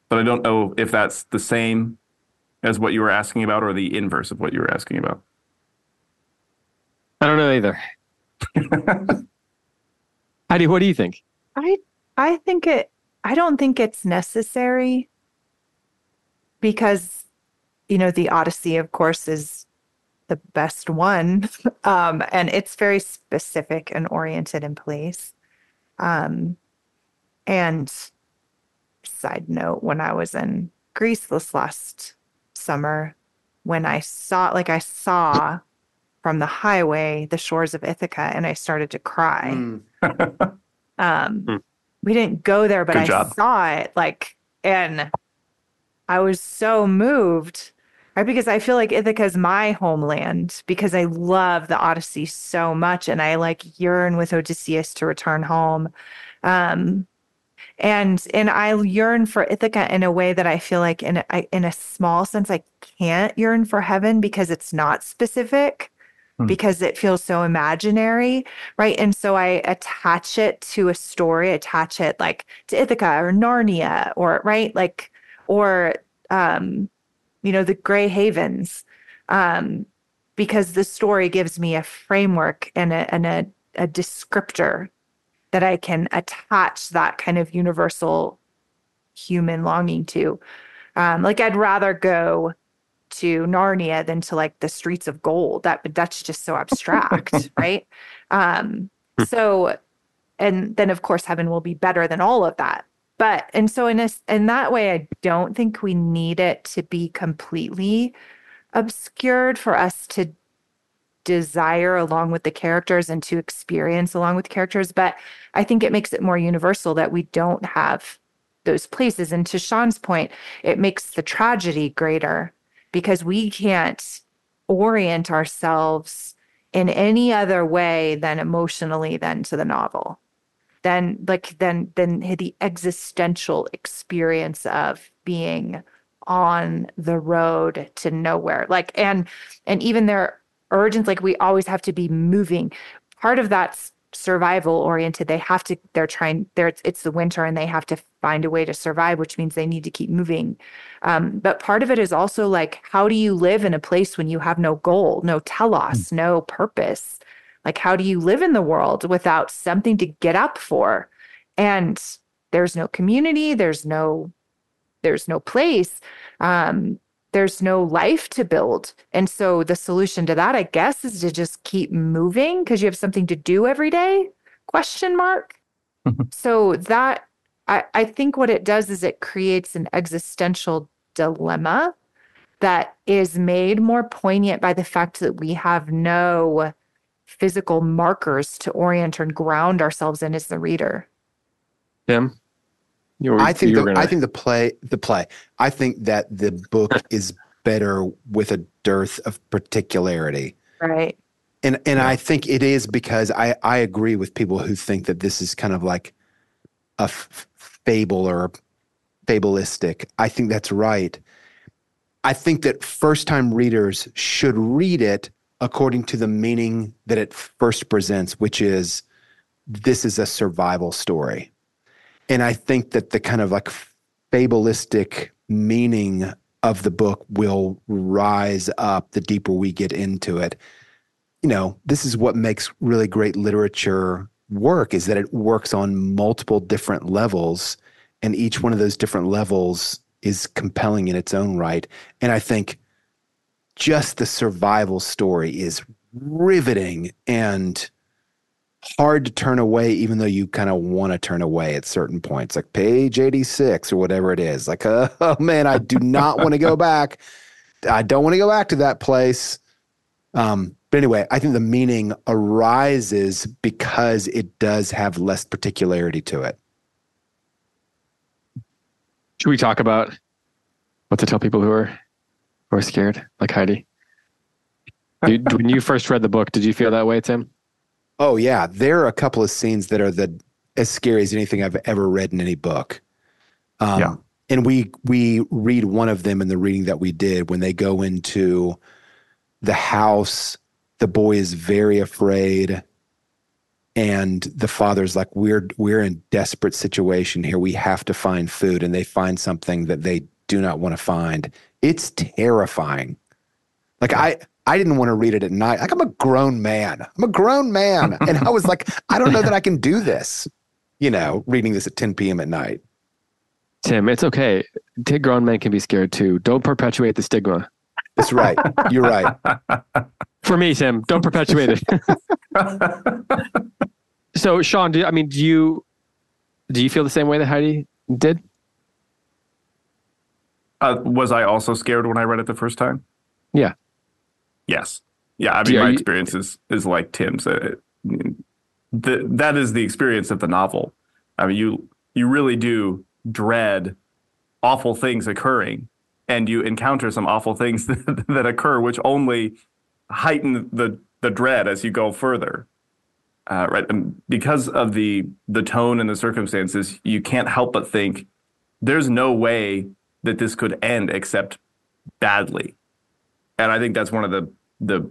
[SPEAKER 4] but I don't know if that's the same as what you were asking about or the inverse of what you were asking about.
[SPEAKER 1] I don't know either. Heidi, what do you think?
[SPEAKER 2] I I think it I don't think it's necessary because you know the Odyssey of course is the best one um and it's very specific and oriented in place um and side note when I was in Greece this last summer when I saw like I saw from the highway the shores of Ithaca and I started to cry
[SPEAKER 3] Mm.
[SPEAKER 2] um
[SPEAKER 1] Hmm.
[SPEAKER 2] we didn't go there but
[SPEAKER 4] Good
[SPEAKER 2] i
[SPEAKER 4] job.
[SPEAKER 2] saw it like and i was so moved right because i feel like ithaca is my homeland because i love the odyssey so much and i like yearn with odysseus to return home um and and i yearn for ithaca in a way that i feel like in a, in a small sense i can't yearn for heaven because it's not specific
[SPEAKER 4] Hmm.
[SPEAKER 2] because it feels so imaginary right? And so I attach it to a story, attach it like to Ithaca or Narnia or right, like or um, you know, the Grey Havens, um, because the story gives me a framework and a and a, a descriptor that I can attach that kind of universal human longing to. Um, like I'd rather go to Narnia than to like the streets of gold. That that's just so abstract, right? Um, so, and then of course heaven will be better than all of that. But and so in a in that way, I don't think we need it to be completely obscured for us to desire along with the characters and to experience along with characters. But I think it makes it more universal that we don't have those places. And to Sean's point, it makes the tragedy greater because we can't orient ourselves in any other way than emotionally than to the novel. Than like then than the existential experience of being on the road to nowhere. Like and and even their urgent like we always have to be moving. Part of that's survival oriented they have to they're trying they're it's, it's the winter and they have to find a way to survive which means they need to keep moving. Um, but part of it is also like how do you live in a place when you have no goal no telos no purpose? Like how do you live in the world without something to get up for? And there's no community there's no there's no place. Um there's no life to build. And so the solution to that, I guess, is to just keep moving because you have something to do every day? Question mark. so that I, I think what it does is it creates an existential dilemma that is made more poignant by the fact that we have no physical markers to orient and ground ourselves in as the reader.
[SPEAKER 1] Tim? You were-
[SPEAKER 3] I think
[SPEAKER 1] you
[SPEAKER 3] the, I
[SPEAKER 1] gonna-
[SPEAKER 3] think the play the play. I think that the book is better with a dearth of particularity.
[SPEAKER 2] Right.
[SPEAKER 3] And and I think it is because I I agree with people who think that this is kind of like a f- fable or fabulistic. I think that's right. I think that first time readers should read it according to the meaning that it first presents, which is this is a survival story. And I think that the kind of like fabulistic meaning of the book will rise up the deeper we get into it. You know, this is what makes really great literature work is that it works on multiple different levels and each one of those different levels is compelling in its own right. And I think just the survival story is riveting and hard to turn away, even though you kind of want to turn away at certain points, like page 86 or whatever it is. Like, oh, man, I do not want to go back. I don't want to go back to that place. Um, but anyway, I think the meaning arises because it does have less particularity to it.
[SPEAKER 1] Should we talk about what to tell people who are who are scared, like Heidi? You, when you first read the book, did you feel that way, Tim?
[SPEAKER 3] Oh yeah, there are a couple of scenes that are the as scary as anything I've ever read in any book. Um,
[SPEAKER 4] Yeah.
[SPEAKER 3] And we we read one of them in the reading that we did when they go into the house. The boy is very afraid, and the father's like, "We're we're in desperate situation here. We have to find food." And they find something that they do not want to find. It's terrifying. Like I I didn't want to read it at night. Like I'm a grown man. I'm a grown man. and I was like, I don't know that I can do this, you know, reading this at 10 p.m. at night.
[SPEAKER 1] Tim, it's okay. T- Grown men can be scared too. Don't perpetuate the stigma.
[SPEAKER 3] That's right. You're right.
[SPEAKER 1] For me, Tim, don't perpetuate it. so, Sean, do I mean, do you do you feel the same way that Heidi did?
[SPEAKER 4] Uh, was I also scared when I read it the first time?
[SPEAKER 1] Yeah.
[SPEAKER 4] Yes. Yeah. I mean,
[SPEAKER 1] you-
[SPEAKER 4] my
[SPEAKER 1] are you-
[SPEAKER 4] experience is, is like Tim's. Uh, the, that is the experience of the novel. I mean, you you really do dread awful things occurring, and you encounter some awful things that, that occur, which only heighten the the dread as you go further. Uh, right, and because of the the tone and the circumstances, you can't help but think there's no way that this could end except badly. And I think that's one of the the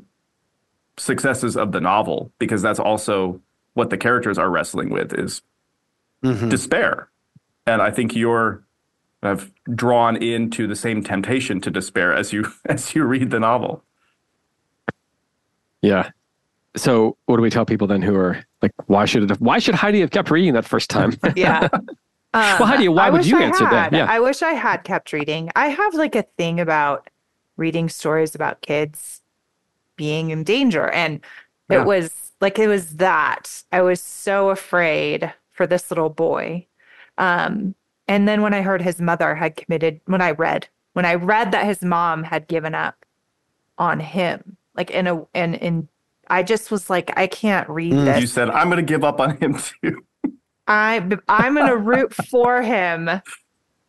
[SPEAKER 4] successes of the novel because that's also what the characters are wrestling with is
[SPEAKER 3] Mhm.
[SPEAKER 4] despair. And I think you're kind of drawn into the same temptation to despair as you as you read the novel.
[SPEAKER 1] Yeah. So, what do we tell people then who are like, why should it? Why should Heidi have kept reading that first time?
[SPEAKER 2] Yeah. Um,
[SPEAKER 1] Well, Heidi, why
[SPEAKER 2] I
[SPEAKER 1] would you
[SPEAKER 2] I
[SPEAKER 1] answer that? Yeah.
[SPEAKER 2] I wish I had kept reading. I have like a thing about reading stories about kids being in danger. And
[SPEAKER 4] Yeah.
[SPEAKER 2] it was like, it was that. I was so afraid for this little boy. Um, and then when I heard his mother had committed, when I read, when I read that his mom had given up on him, like in a, and in, I just was like, I can't read
[SPEAKER 3] Mm.
[SPEAKER 2] this.
[SPEAKER 4] You said I'm going to give up on him too.
[SPEAKER 2] I I'm gonna root for him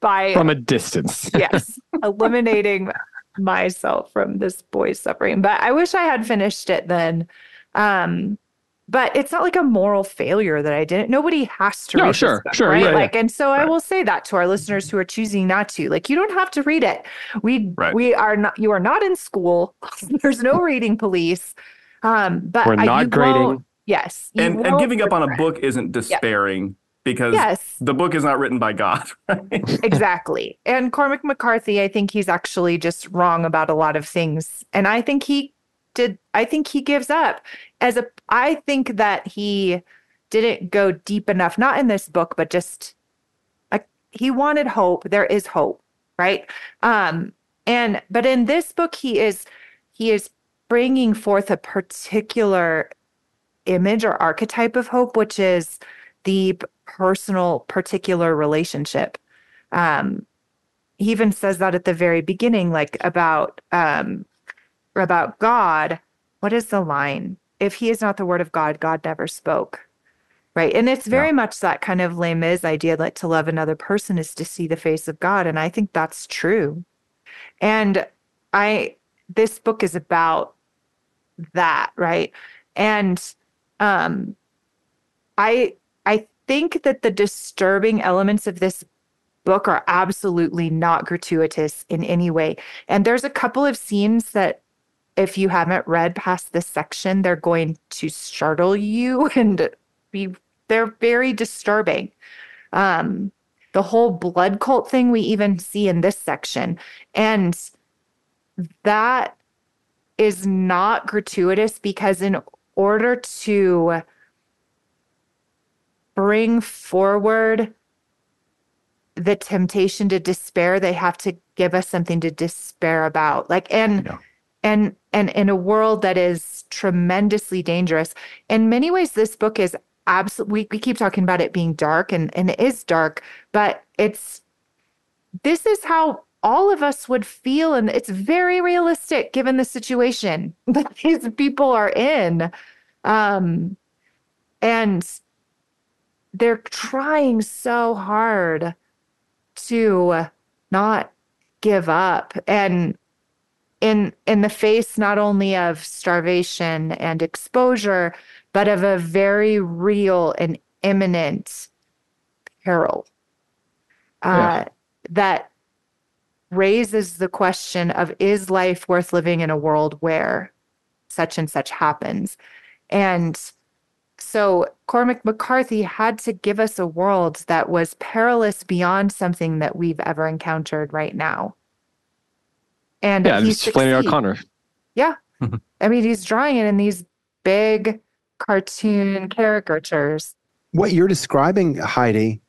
[SPEAKER 2] by
[SPEAKER 1] From a distance.
[SPEAKER 2] yes, eliminating myself from this boy's suffering. But I wish I had finished it then. Um, but it's not like a moral failure that I didn't. Nobody has to
[SPEAKER 1] No,
[SPEAKER 2] read
[SPEAKER 1] sure,
[SPEAKER 2] book,
[SPEAKER 1] sure,
[SPEAKER 2] right?
[SPEAKER 1] yeah, yeah.
[SPEAKER 2] like, and so I will say that to our listeners who are choosing not to. Like, you don't have to read it. We
[SPEAKER 4] Right.
[SPEAKER 2] we are not. You are not in school. There's no reading police. Um, but
[SPEAKER 1] We're not grading.
[SPEAKER 2] Yes,
[SPEAKER 4] And and giving up on a book isn't despairing because
[SPEAKER 2] Yes.
[SPEAKER 4] the book is not written by God, right?
[SPEAKER 2] exactly. And Cormac McCarthy, I think he's actually just wrong about a lot of things. And I think he did I think he gives up. As a I think that he didn't go deep enough, not in this book, but just like he wanted hope. There is hope, right? Um And but in this book, he is he is bringing forth a particular image or archetype of hope, which is the personal, particular relationship. Um, he even says that at the very beginning, like about um, about God. What is the line? If he is not the word of God, God never spoke. Right. And it's very yeah. much that kind of Les Mis idea that to love another person is to see the face of God. And I think that's true. And I, this book is about that. Right. And um, I, I think that the disturbing elements of this book are absolutely not gratuitous in any way. And there's a couple of scenes that if you haven't read past this section, they're going to startle you and be they're very disturbing. Um, the whole blood cult thing we even see in this section. And that is not gratuitous because in order to bring forward the temptation to despair, they have to give us something to despair about. Like and yeah. and and in a world that is tremendously dangerous. In many ways, this book is absolutely we, we keep talking about it being dark and, and it is dark, but it's this is how all of us would feel and it's very realistic given the situation that these people are in. Um and they're trying so hard to not give up and in in the face not only of starvation and exposure but of a very real and imminent peril uh, yeah. that raises the question of is life worth living in a world where such and such happens and so Cormac McCarthy had to give us a world that was perilous beyond something that we've ever encountered right now. And
[SPEAKER 1] yeah, he's Flannery O'Connor.
[SPEAKER 2] Yeah. I mean, he's drawing it in these big cartoon caricatures.
[SPEAKER 3] What you're describing, Heidi,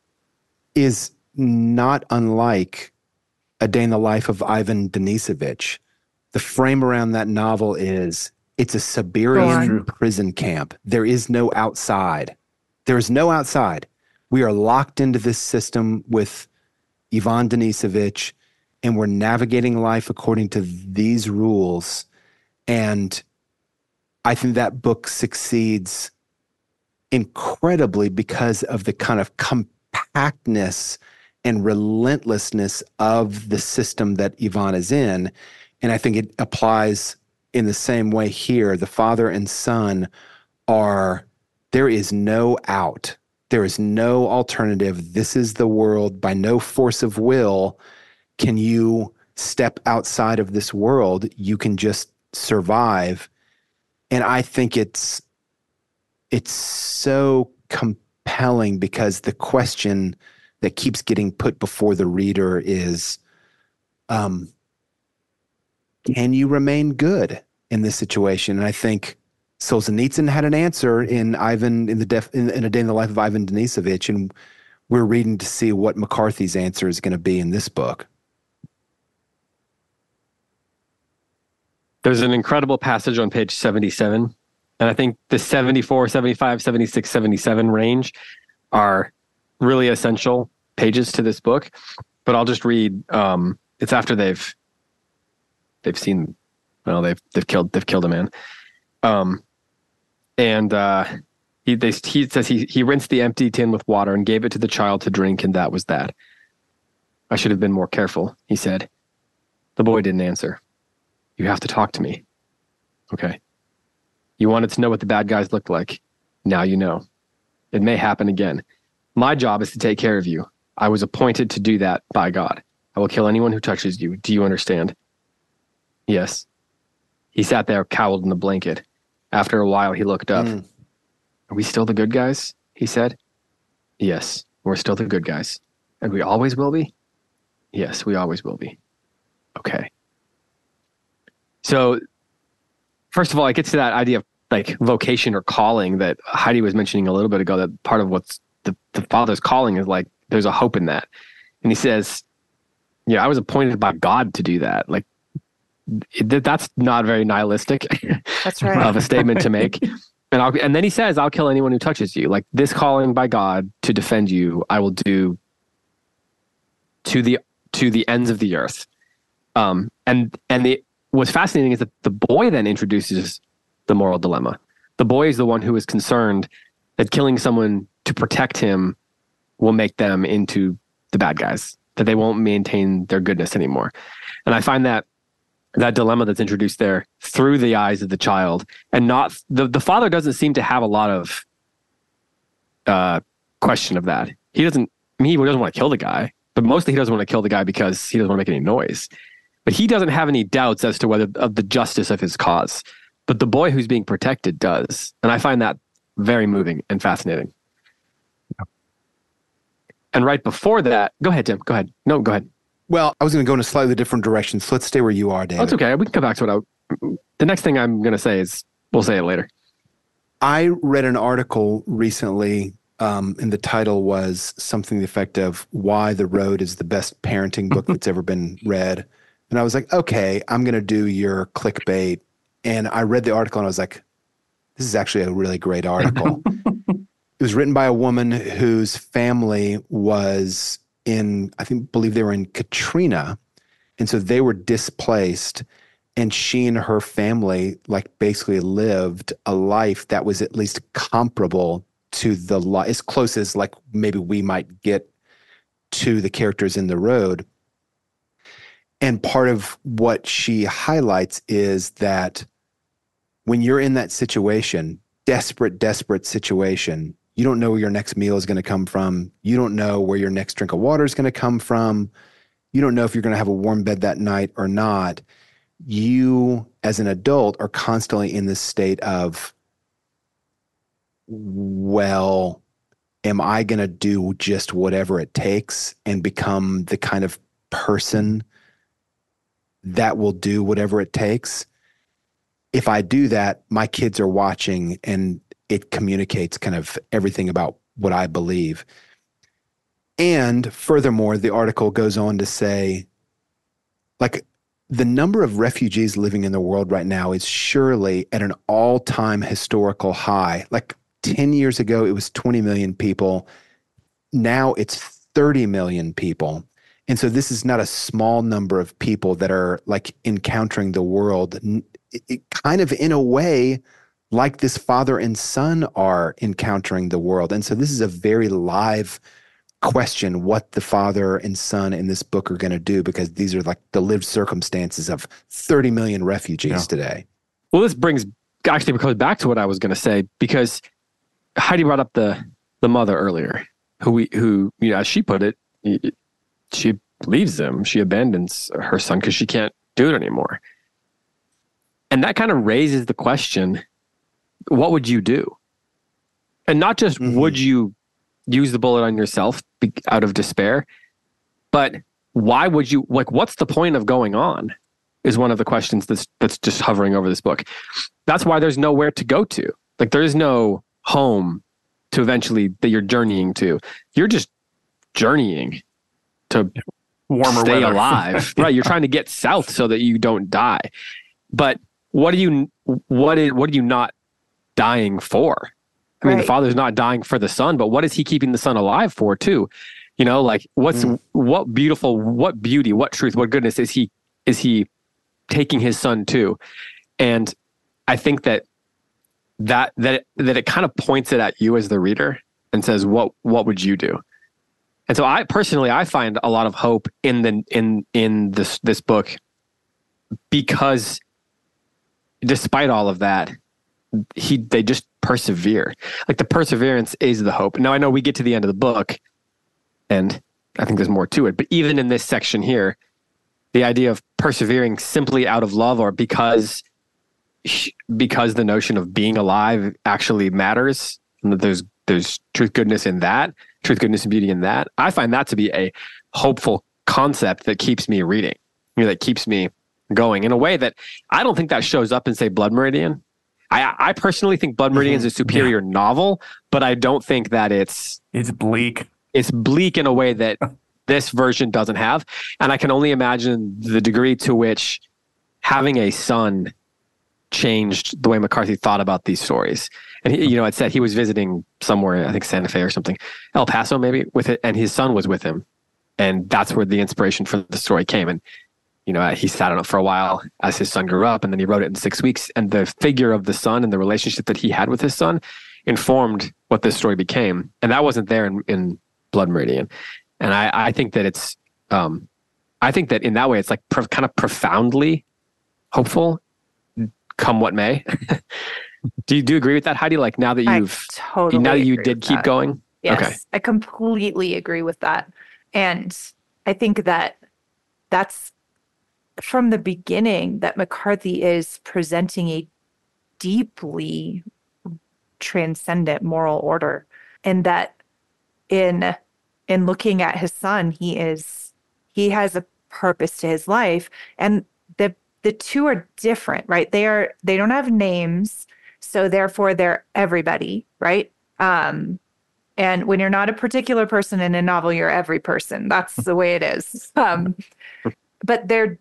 [SPEAKER 3] is not unlike A Day in the Life of Ivan Denisovich. The frame around that novel is it's a Siberian prison camp. There is no outside. There is no outside. We are locked into this system with Ivan Denisovich, and we're navigating life according to these rules. And I think that book succeeds incredibly because of the kind of compactness and relentlessness of the system that Ivan is in. And I think it applies in the same way here, the father and son are, there is no out. There is no alternative. This is the world. By no force of will can you step outside of this world. You can just survive. And I think it's, it's so compelling because the question that keeps getting put before the reader is, um, can you remain good in this situation? And I think Solzhenitsyn had an answer in Ivan in the def, in, in, a day in the life of Ivan Denisovich, and we're reading to see what McCarthy's answer is going to be in this book.
[SPEAKER 1] There's an incredible passage on page 77. And I think the 74, 75, 76, 77 range are really essential pages to this book. But I'll just read. Um, it's after they've they've seen well they've they've killed they've killed a man. Um and uh he they he says he he rinsed the empty tin with water and gave it to the child to drink and that was that. I should have been more careful he said. The boy didn't answer. You have to talk to me. Okay. You wanted to know what the bad guys looked like. Now you know. It may happen again. My job is to take care of you. I was appointed to do that by god. I will kill anyone who touches you. Do you understand? Yes. He sat there cowled in the blanket. After a while, he looked up. Mm. Are we still the good guys? He said. Yes, we're still the good guys. And we always will be? Yes, we always will be. Okay. So, first of all, it gets to that idea of like vocation or calling that Heidi was mentioning a little bit ago. That part of what's the, the father's calling is like there's a hope in that. And he says, yeah, I was appointed by God to do that. Like it, that's not very nihilistic.
[SPEAKER 2] That's right.
[SPEAKER 1] of a statement to make. And I'll, and then he says, "I'll kill anyone who touches you." Like this calling by God to defend you, I will do to the to the ends of the earth. Um, and and the what's fascinating is that the boy then introduces the moral dilemma. The boy is the one who is concerned that killing someone to protect him will make them into the bad guys, that they won't maintain their goodness anymore. And I find that that dilemma that's introduced there through the eyes of the child and not the, the father doesn't seem to have a lot of uh, question of that. He doesn't, I mean, he doesn't want to kill the guy, but mostly he doesn't want to kill the guy because he doesn't want to make any noise. But he doesn't have any doubts as to whether of the justice of his cause. But the boy who's being protected does. And I find that very moving and fascinating. And right before that, go ahead, Tim. Go ahead. No, go ahead.
[SPEAKER 3] Well, I was going to go in a slightly different direction. So let's stay where you are, David.
[SPEAKER 1] That's okay. We can come back to what I. The next thing I'm going to say is we'll say it later.
[SPEAKER 3] I read an article recently, um, and the title was something to the effect of "Why the Road is the best parenting book that's ever been read." And I was like, "Okay, I'm going to do your clickbait." And I read the article, and I was like, "This is actually a really great article." it was written by a woman whose family was in I think believe they were in Katrina, and so they were displaced. And she and her family like basically lived a life that was at least comparable to the life, as close as like maybe we might get to the characters in the road. And part of what she highlights is that when you're in that situation, desperate, desperate situation, you don't know where your next meal is going to come from. You don't know where your next drink of water is going to come from. You don't know if you're going to have a warm bed that night or not. You, as an adult, are constantly in this state of, well, am I going to do just whatever it takes and become the kind of person that will do whatever it takes? If I do that, my kids are watching and it communicates kind of everything about what I believe. And furthermore, the article goes on to say, like, the number of refugees living in the world right now is surely at an all time historical high. Like 10 years ago, it was 20 million people. Now it's 30 million people. And so this is not a small number of people that are like encountering the world. It, it kind of, in a way, like this father and son are encountering the world. And so this is a very live question what the father and son in this book are going to do because these are like the lived circumstances of 30 million refugees yeah. today.
[SPEAKER 1] Well, this brings actually goes back to what I was going to say because Heidi brought up the the mother earlier, who we who you know as she put it, she leaves him, she abandons her son because she can't do it anymore, and that kind of raises the question what would you do? And not just mm-hmm. would you use the bullet on yourself out of despair, but why would you like what's the point of going on is one of the questions that's that's just hovering over this book. That's why there's nowhere to go to. Like there is no home to eventually that you're journeying to. You're just journeying to
[SPEAKER 4] warmer
[SPEAKER 1] stay
[SPEAKER 4] weather.
[SPEAKER 1] alive. right, you're trying to get south so that you don't die. But what do you what is what do you not dying for? I mean, right. the father's not dying for the son, but what is he keeping the son alive for too? You know, like what's mm. what beautiful, what beauty, what truth, what goodness is he is he taking his son to? And I think that that that it, that it kind of points it at you as the reader and says, what what would you do? And so I personally I find a lot of hope in the in in this this book because despite all of that, he they just persevere. Like the perseverance is the hope. Now I know we get to the end of the book, and I think there's more to it. But even in this section here, the idea of persevering simply out of love or because because the notion of being alive actually matters, and that there's there's truth, goodness in that, truth, goodness, and beauty in that. I find that to be a hopeful concept that keeps me reading, you know, that keeps me going in a way that I don't think that shows up in say Blood Meridian I, I personally think Blood Meridian is a mm-hmm. superior yeah. novel, but I don't think that it's
[SPEAKER 4] it's bleak.
[SPEAKER 1] It's bleak in a way that this version doesn't have. And I can only imagine the degree to which having a son changed the way McCarthy thought about these stories. And he, you know, it said he was visiting somewhere, I think Santa Fe or something, El Paso maybe, with it, and his son was with him, and that's where the inspiration for the story came. And you know, he sat on it for a while as his son grew up, and then he wrote it in six weeks. And the figure of the son and the relationship that he had with his son informed what this story became, and that wasn't there in, in Blood Meridian. And I, I think that it's, um, I think that in that way, it's like pro- kind of profoundly hopeful, come what may. do you do you agree with that, Heidi? Like now that you've
[SPEAKER 2] totally
[SPEAKER 1] now that you did keep
[SPEAKER 2] that.
[SPEAKER 1] going,
[SPEAKER 2] Yes,
[SPEAKER 1] Okay.
[SPEAKER 2] I completely agree with that. And I think that that's from the beginning that McCarthy is presenting a deeply transcendent moral order and that in in looking at his son he is he has a purpose to his life and the the two are different right they are they don't have names so therefore they're everybody right um and when you're not a particular person in a novel, you're every person. That's the way it is. Um, but they're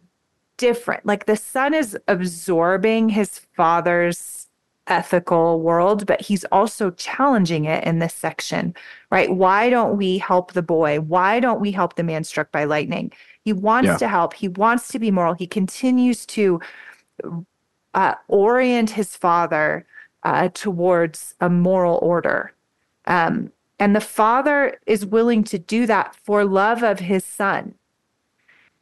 [SPEAKER 2] different. Like the son is absorbing his father's ethical world, but he's also challenging it in this section, right? Why don't we help the boy? Why don't we help the man struck by lightning? He wants
[SPEAKER 1] Yeah.
[SPEAKER 2] to help. He wants to be moral. He continues to uh, orient his father uh, towards a moral order. Um, and the father is willing to do that for love of his son.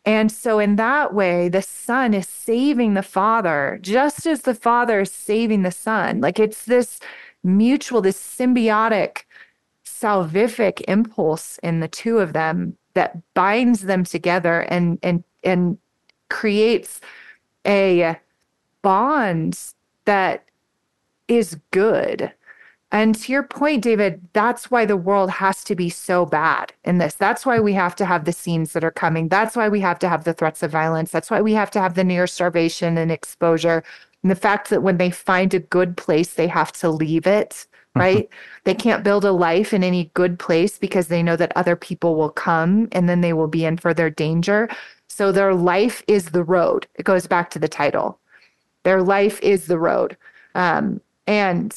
[SPEAKER 2] And so, in that way, the son is saving the father just as the father is saving the son. Like it's this mutual, this symbiotic, salvific impulse in the two of them that binds them together and and and creates a bond that is good. And to your point, David, that's why the world has to be so bad in this. That's why we have to have the scenes that are coming. That's why we have to have the threats of violence. That's why we have to have the near starvation and exposure. And the fact that when they find a good place, they have to leave it, right? they can't build a life in any good place because they know that other people will come and then they will be in further danger. So their life is the road. It goes back to the title. Their life is the road. Um, and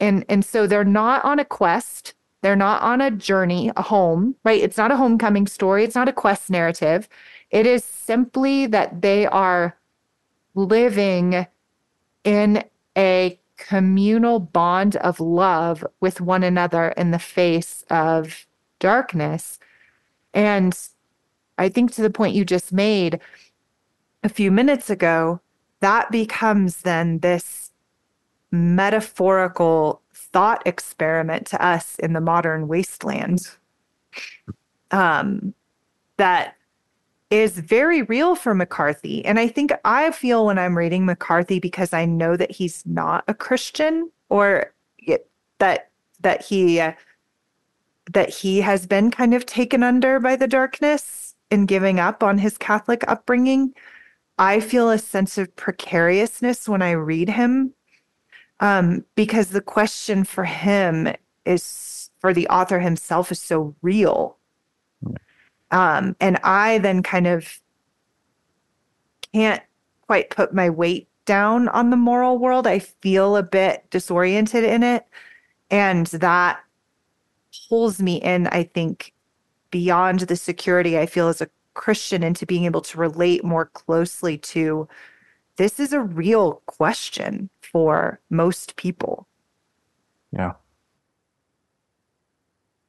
[SPEAKER 2] and and so they're not on a quest. They're not on a journey a home right? It's not a homecoming story. It's not a quest narrative. It is simply that they are living in a communal bond of love with one another in the face of darkness. And i think to the point you just made a few minutes ago that becomes then this metaphorical thought experiment to us in the modern wasteland um, that is very real for McCarthy. And I think I feel when I'm reading McCarthy because I know that he's not a Christian or it, that that he uh, that he has been kind of taken under by the darkness in giving up on his Catholic upbringing. I feel a sense of precariousness when I read him um, because the question for him is for the author himself is so real. Um, and I then kind of can't quite put my weight down on the moral world. I feel a bit disoriented in it. And that pulls me in, I think, beyond the security I feel as a Christian into being able to relate more closely to this is a real question for most people
[SPEAKER 4] Yeah.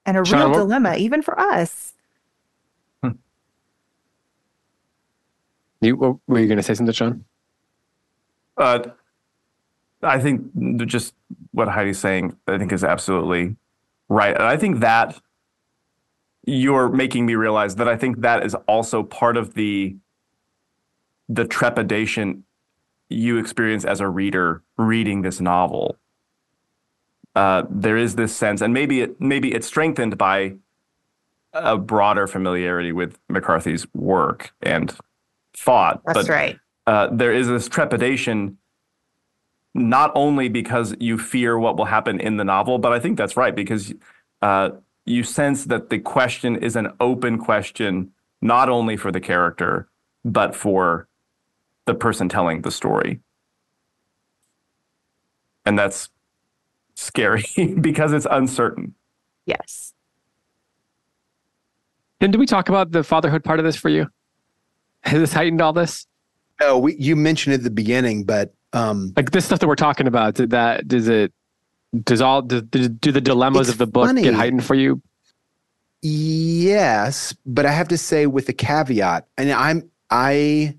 [SPEAKER 2] and a
[SPEAKER 1] Sean,
[SPEAKER 2] real
[SPEAKER 1] what-
[SPEAKER 2] dilemma, even for us.
[SPEAKER 1] you what were you going to say something, Sean?
[SPEAKER 4] Uh, I think just what Heidi's saying, I think is absolutely right. And I think that you're making me realize that I think that is also part of the the trepidation you experience as a reader reading this novel. Uh, there is this sense, and maybe it maybe it's strengthened by a broader familiarity with McCarthy's work and thought.
[SPEAKER 2] That's
[SPEAKER 4] but
[SPEAKER 2] right.
[SPEAKER 4] uh, there is this trepidation not only because you fear what will happen in the novel, but I think that's right because uh, you sense that the question is an open question, not only for the character, but for the person telling the story. And that's scary because it's uncertain.
[SPEAKER 2] Yes.
[SPEAKER 1] And did we talk about the fatherhood part of this for you? Has this heightened all this?
[SPEAKER 3] No, we, you mentioned it at the beginning, but um,
[SPEAKER 1] Like this stuff that we're talking about, did that does it does all do, do the dilemmas of the book
[SPEAKER 3] funny.
[SPEAKER 1] get heightened for you?
[SPEAKER 3] yes, but I have to say with a caveat, and I'm I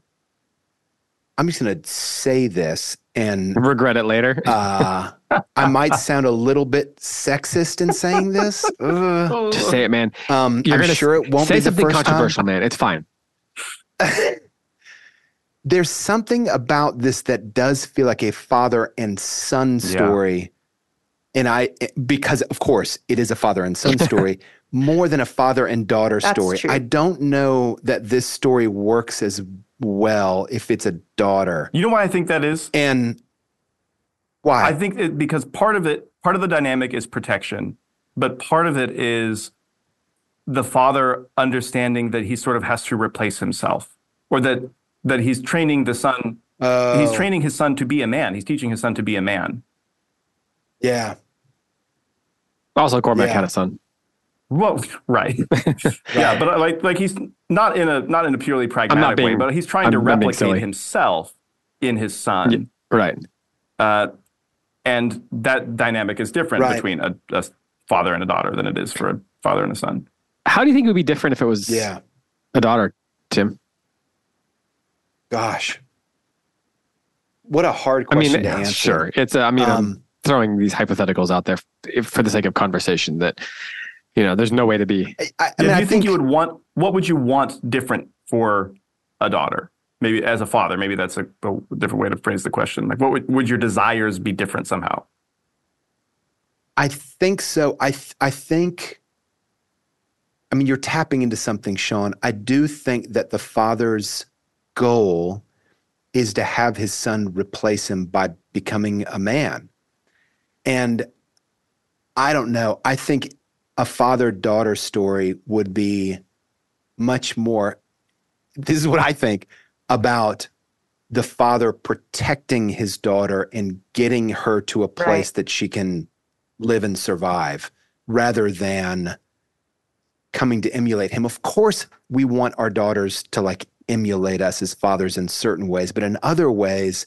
[SPEAKER 3] I'm just gonna say this, and
[SPEAKER 1] Regret it later.
[SPEAKER 3] uh, I might sound a little bit sexist in saying this. Ugh.
[SPEAKER 1] Just say it, man.
[SPEAKER 3] Um,
[SPEAKER 1] You're
[SPEAKER 3] I'm
[SPEAKER 1] gonna
[SPEAKER 3] sure it won't
[SPEAKER 1] say
[SPEAKER 3] be the
[SPEAKER 1] something
[SPEAKER 3] first time.
[SPEAKER 1] controversial, man. It's fine.
[SPEAKER 3] there's something about this that does feel like a father and son
[SPEAKER 4] Yeah.
[SPEAKER 3] story. And I, because of course it is a father and son story, more than a father and daughter
[SPEAKER 2] That's
[SPEAKER 3] story.
[SPEAKER 2] true.
[SPEAKER 3] I don't know that this story works as well if it's a daughter.
[SPEAKER 4] You know why I think that is?
[SPEAKER 3] And why?
[SPEAKER 4] I think it, because part of it, part of the dynamic is protection, but part of it is the father understanding that he sort of has to replace himself, or that that he's training the son.
[SPEAKER 3] Oh,
[SPEAKER 4] He's training his son to be a man. He's teaching his son to be a man.
[SPEAKER 3] Yeah.
[SPEAKER 1] Also, Cormac
[SPEAKER 3] Yeah.
[SPEAKER 1] had a son.
[SPEAKER 4] Well, right, yeah, but uh, like like he's not in a not in a purely pragmatic way,
[SPEAKER 1] being-
[SPEAKER 4] but he's trying to
[SPEAKER 1] I'm not being
[SPEAKER 4] replicate himself in his son.
[SPEAKER 1] Yeah. Right.
[SPEAKER 4] Uh, and that dynamic is different
[SPEAKER 3] Right.
[SPEAKER 4] between a, a father and a daughter than it is for a father and a son.
[SPEAKER 1] How do you think it would be different if it was
[SPEAKER 3] Yeah.
[SPEAKER 1] a daughter, Tim?
[SPEAKER 3] Gosh. What a hard
[SPEAKER 1] I mean,
[SPEAKER 3] question to answer.
[SPEAKER 1] sure. It's. Uh, I mean, I'm
[SPEAKER 3] Um,
[SPEAKER 1] throwing these hypotheticals out there for the sake of conversation. That you know, there's no way to be.
[SPEAKER 3] I, I, I
[SPEAKER 4] Yeah,
[SPEAKER 3] mean,
[SPEAKER 4] do
[SPEAKER 3] I
[SPEAKER 4] you think, you would want what would you want different for a daughter? Maybe as a father, maybe that's a, a different way to phrase the question. Like, what would, would your desires be different somehow?
[SPEAKER 3] I think so. I th- I think. I mean, you're tapping into something, Sean. I do think that the father's goal is to have his son replace him by becoming a man, and I don't know. I think a father-daughter story would be much more. This is what I think about the father protecting his daughter and getting her to a place
[SPEAKER 2] Right.
[SPEAKER 3] that she can live and survive rather than coming to emulate him. Of course, we want our daughters to like emulate us as fathers in certain ways, but in other ways,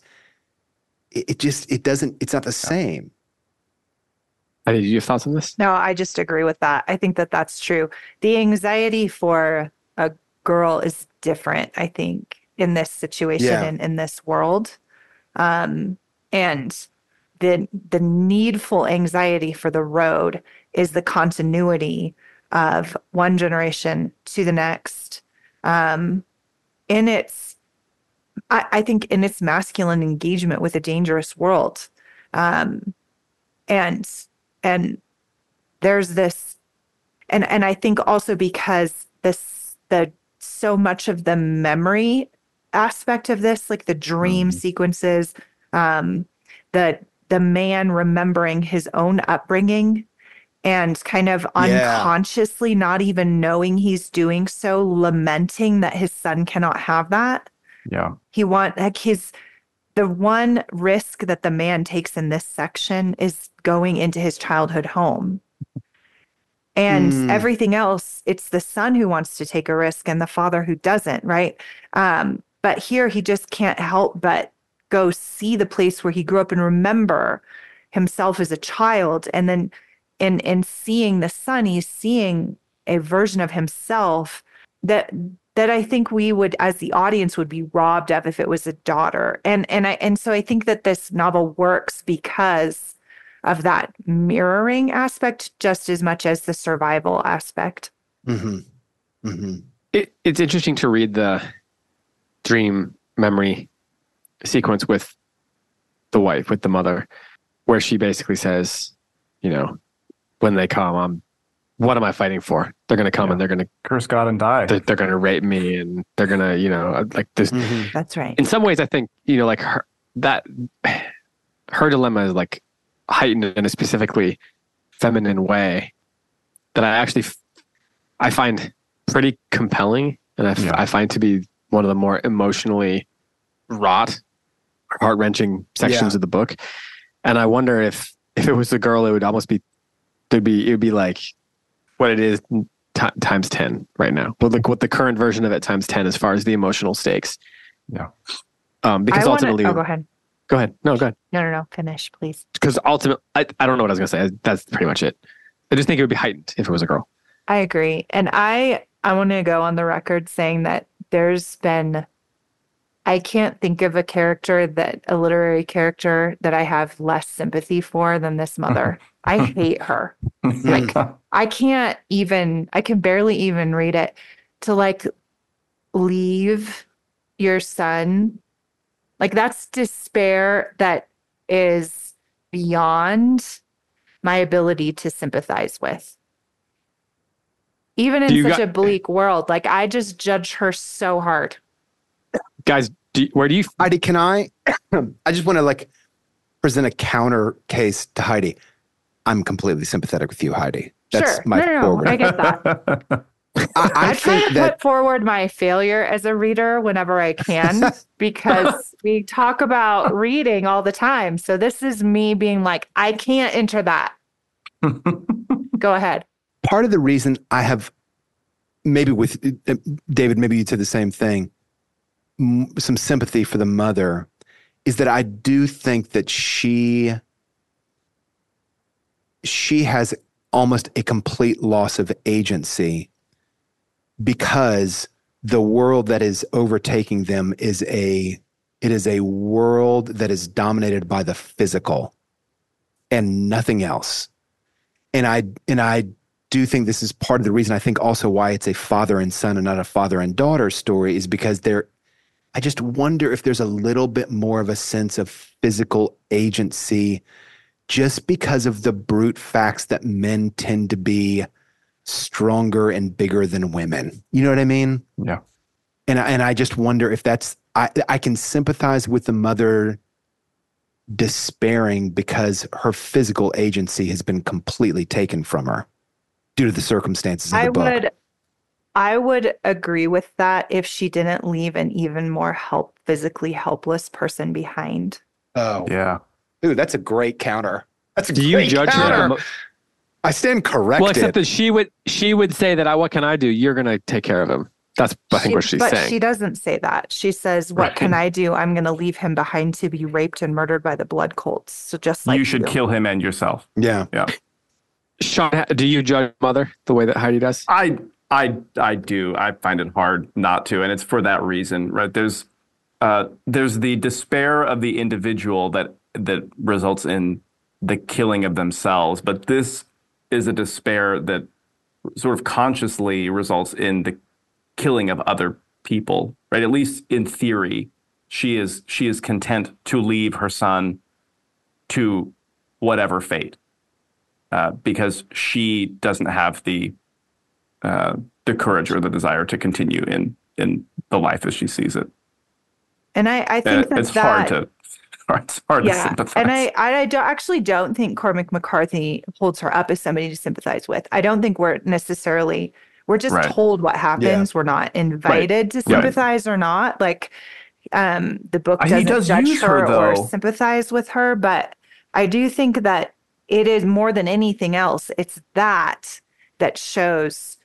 [SPEAKER 3] it, it just it doesn't. It's not the same.
[SPEAKER 1] Heidi, do you have thoughts on this?
[SPEAKER 2] No, I just agree with that. I think that that's true. The anxiety for a girl is different, I think, in this situation
[SPEAKER 3] Yeah.
[SPEAKER 2] and in this world. Um, and the the needful anxiety for the road is the continuity of one generation to the next. Um, in its, I, I think, in its masculine engagement with a dangerous world. Um, and and there's this and and I think also because this the so much of the memory aspect of this like the dream sequences um the the man remembering his own upbringing and kind of
[SPEAKER 3] Yeah.
[SPEAKER 2] unconsciously not even knowing he's doing so lamenting that his son cannot have that
[SPEAKER 4] Yeah.
[SPEAKER 2] he want like his the one risk that the man takes in this section is going into his childhood home. And
[SPEAKER 3] Mm.
[SPEAKER 2] everything else it's the son who wants to take a risk and the father who doesn't right? Um but here he just can't help but go see the place where he grew up and remember himself as a child. And then in in seeing the son he's seeing a version of himself that that I think we would as the audience would be robbed of if it was a daughter. And and I and so I think that this novel works because of that mirroring aspect just as much as the survival aspect.
[SPEAKER 3] hmm hmm
[SPEAKER 1] It, it's interesting to read the dream memory sequence with the wife, with the mother, where she basically says, you know, when they come, I'm, what am I fighting for? They're going to come
[SPEAKER 4] Yeah.
[SPEAKER 1] and they're going to,
[SPEAKER 4] Curse God and die.
[SPEAKER 1] they're, they're going to rape me and they're going to, you know, like this.
[SPEAKER 3] hmm
[SPEAKER 2] That's right.
[SPEAKER 1] In some ways, I think, you know, like her, that, her dilemma is like heightened in a specifically feminine way that I actually f- I find pretty compelling, and I, f-
[SPEAKER 4] Yeah.
[SPEAKER 1] I find to be one of the more emotionally wrought, heart wrenching sections
[SPEAKER 3] Yeah.
[SPEAKER 1] of the book. And I wonder if if it was a girl, it would almost be there'd be it would be like what it is ti times ten right now. But like what the current version of it times ten as far as the emotional stakes.
[SPEAKER 4] Yeah.
[SPEAKER 1] Um, because
[SPEAKER 2] I wanna-
[SPEAKER 1] ultimately,
[SPEAKER 2] oh, go ahead.
[SPEAKER 1] go ahead. No, go ahead.
[SPEAKER 2] No, no, no. Finish, please.
[SPEAKER 1] Because ultimately, I, I don't know what I was gonna say. That's pretty much it. I just think it would be heightened if it was a girl.
[SPEAKER 2] I agree. And I I want to go on the record saying that there's been I can't think of a character that a literary character that I have less sympathy for than this mother. I hate her. Like I can't even I can barely even read it to like leave your son. Like that's despair that is beyond my ability to sympathize with. Even in
[SPEAKER 1] you
[SPEAKER 2] such
[SPEAKER 1] got-
[SPEAKER 2] a bleak world, like I just judge her so hard.
[SPEAKER 1] Guys, do you, where do you
[SPEAKER 3] Heidi, can I? I just want to like present a counter case to Heidi. I'm completely sympathetic with you, Heidi. That's
[SPEAKER 2] sure.
[SPEAKER 3] my
[SPEAKER 2] no, no, no. I get that.
[SPEAKER 3] I, I
[SPEAKER 2] I try to
[SPEAKER 3] that
[SPEAKER 2] put forward my failure as a reader whenever I can because we talk about reading all the time. So this is me being like, I can't enter that. Go ahead.
[SPEAKER 3] part of the reason I have maybe with uh, David, maybe you said the same thing, m- some sympathy for the mother is that I do think that she she has almost a complete loss of agency because the world that is overtaking them is a it is a world that is dominated by the physical and nothing else. And i and i do think this is part of the reason I think also why it's a father and son and not a father and daughter story is because there I just wonder if there's a little bit more of a sense of physical agency just because of the brute facts that men tend to be stronger and bigger than women. You know what I mean?
[SPEAKER 4] Yeah.
[SPEAKER 3] And I, and I just wonder if that's I I can sympathize with the mother despairing because her physical agency has been completely taken from her due to the circumstances of the
[SPEAKER 2] I
[SPEAKER 3] book.
[SPEAKER 2] would I would agree with that if she didn't leave an even more help physically helpless person behind.
[SPEAKER 3] Oh,
[SPEAKER 4] yeah.
[SPEAKER 3] Ooh, that's a great counter. That's a
[SPEAKER 1] do you judge
[SPEAKER 3] counter.
[SPEAKER 1] her?
[SPEAKER 3] I stand corrected.
[SPEAKER 1] Well, except that she would she would say that I what can I do? You're gonna take care of him. That's I think
[SPEAKER 2] She-
[SPEAKER 1] what she's
[SPEAKER 2] but
[SPEAKER 1] saying.
[SPEAKER 2] she doesn't say that. She says, "What can I do? I'm going to leave him behind to be raped and murdered by the blood cults." So just like
[SPEAKER 4] you should kill him and yourself.
[SPEAKER 3] Yeah, yeah.
[SPEAKER 1] Sean, do you judge mother the way that Heidi does?
[SPEAKER 4] I I I do. I find it hard not to, and it's for that reason, right? There's uh, there's the despair of the individual that that results in the killing of themselves, but this is a despair that sort of consciously results in the killing of other people, right? At least in theory, she is she is content to leave her son to whatever fate, uh, because she doesn't have the uh, the courage or the desire to continue in in the life as she sees it.
[SPEAKER 2] And I, I think that
[SPEAKER 4] it's
[SPEAKER 2] that,
[SPEAKER 4] hard to it's hard to sympathize.
[SPEAKER 2] and I, I, don't, actually don't think Cormac McCarthy holds her up as somebody to sympathize with. I don't think we're necessarily we're just
[SPEAKER 4] Right.
[SPEAKER 2] told what happens. We're not invited to
[SPEAKER 4] Right.
[SPEAKER 2] sympathize or not. Like, um, the book
[SPEAKER 4] Uh,
[SPEAKER 2] doesn't
[SPEAKER 4] does
[SPEAKER 2] judge her,
[SPEAKER 4] her,
[SPEAKER 2] or sympathize with her, but I do think that it is more than anything else. It's that that shows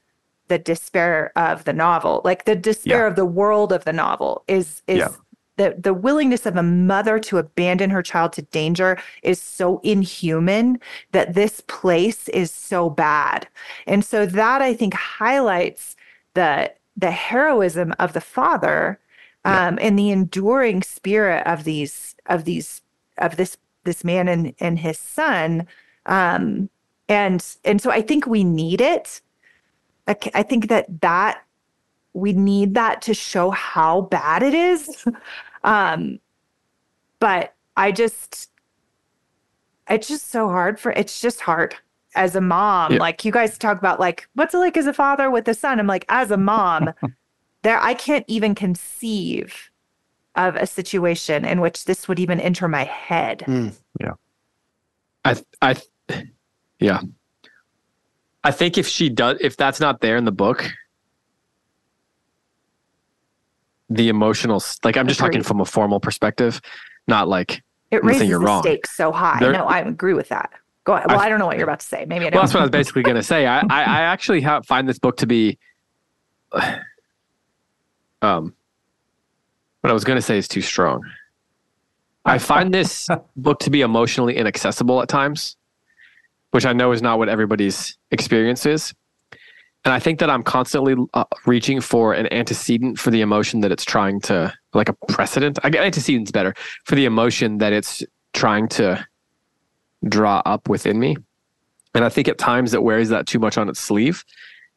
[SPEAKER 2] the despair of the novel, like the despair
[SPEAKER 4] Yeah.
[SPEAKER 2] of the world of the novel is is
[SPEAKER 4] Yeah.
[SPEAKER 2] the the willingness of a mother to abandon her child to danger is so inhuman that this place is so bad. And so that I think highlights the the heroism of the father um, and the enduring spirit of these of these of this this man and and his son um, and and so I think we need it. I, c- I think that that we need that to show how bad it is. um, but I just, it's just so hard for. It's just hard as a mom.
[SPEAKER 1] Yeah.
[SPEAKER 2] Like you guys talk about, like what's it like as a father with a son? I'm like, as a mom, there I can't even conceive of a situation in which this would even enter my head.
[SPEAKER 3] Mm.
[SPEAKER 1] I I yeah. I think if she does, if that's not there in the book, the emotional, like I'm just talking from a formal perspective, not like
[SPEAKER 2] It
[SPEAKER 1] I'm not saying
[SPEAKER 2] raises
[SPEAKER 1] you're
[SPEAKER 2] the
[SPEAKER 1] wrong.
[SPEAKER 2] stakes so high.
[SPEAKER 1] There-
[SPEAKER 2] no, I agree with that. Go ahead. Well,
[SPEAKER 1] I-
[SPEAKER 2] I, don't know what you're about to say. Maybe I don't.
[SPEAKER 1] that's what I was basically going to say. I, I, I actually ha- find this book to be, um, what I was going to say is too strong. I find this book to be emotionally inaccessible at times, which I know is not what everybody's experience is. And I think that I'm constantly uh, reaching for an antecedent for the emotion that it's trying to, like a precedent. I get antecedent's better for the emotion that it's trying to draw up within me. And I think at times it wears that too much on its sleeve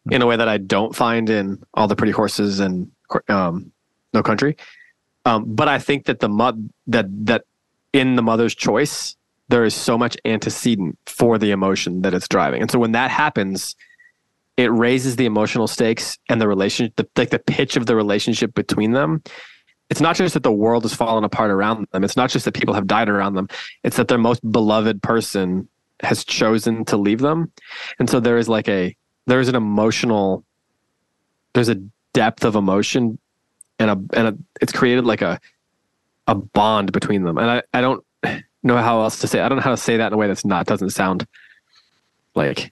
[SPEAKER 1] in a way that I don't find in All the Pretty Horses and um, No Country. Um, but I think that the mud that that in the mother's choice, there is so much antecedent for the emotion that it's driving. And so when that happens, it raises the emotional stakes and the relationship, the, like the pitch of the relationship between them. It's not just that the world has fallen apart around them. It's not just that people have died around them. It's that their most beloved person has chosen to leave them. And so there is like a there's an emotional there's a depth of emotion and a and a it's created like a a bond between them. And I, I don't know how else to say I don't know how to say that in a way that's not doesn't sound like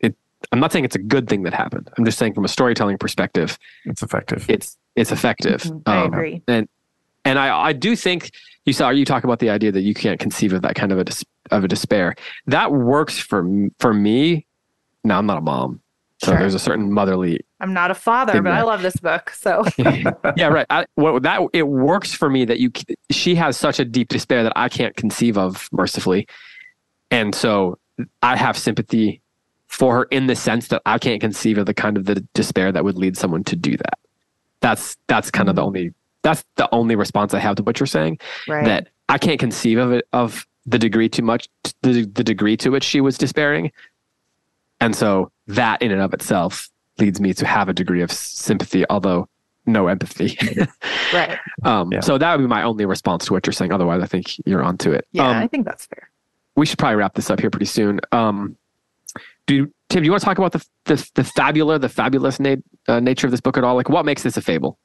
[SPEAKER 1] it I'm not saying it's a good thing that happened. I'm just saying from a storytelling perspective,
[SPEAKER 4] It's effective.
[SPEAKER 1] it's it's effective.
[SPEAKER 2] Mhm, I
[SPEAKER 1] Um,
[SPEAKER 2] agree.
[SPEAKER 1] and and I I do think you saw you talk about the idea that you can't conceive of that kind of a dis, of a despair. That works for for me. Now I'm not a mom, so
[SPEAKER 2] Sure.
[SPEAKER 1] there's a certain motherly.
[SPEAKER 2] I'm not a father, but I
[SPEAKER 1] I?
[SPEAKER 2] love this book. So
[SPEAKER 1] yeah, right. I, what that it works for me that you she has such a deep despair that I can't conceive of mercifully, and so I have sympathy for her in the sense that I can't conceive of the kind of the despair that would lead someone to do that. That's that's kind of the mm. only that's the only response I have to what you're saying.
[SPEAKER 2] right.
[SPEAKER 1] That I can't conceive of it of the degree too much the, the degree to which she was despairing, and so that in and of itself leads me to have a degree of sympathy, although no empathy.
[SPEAKER 2] right.
[SPEAKER 1] um,
[SPEAKER 4] Yeah.
[SPEAKER 1] So that would be my only response to what you're saying. Otherwise, I think you're onto it.
[SPEAKER 2] Yeah,
[SPEAKER 1] Um,
[SPEAKER 2] I think that's fair.
[SPEAKER 1] we should probably wrap this up here pretty soon. Um, do you, Tim? Do you want to talk about the the, the fabular, the fabulous na- uh, nature of this book at all? Like, what makes this a fable?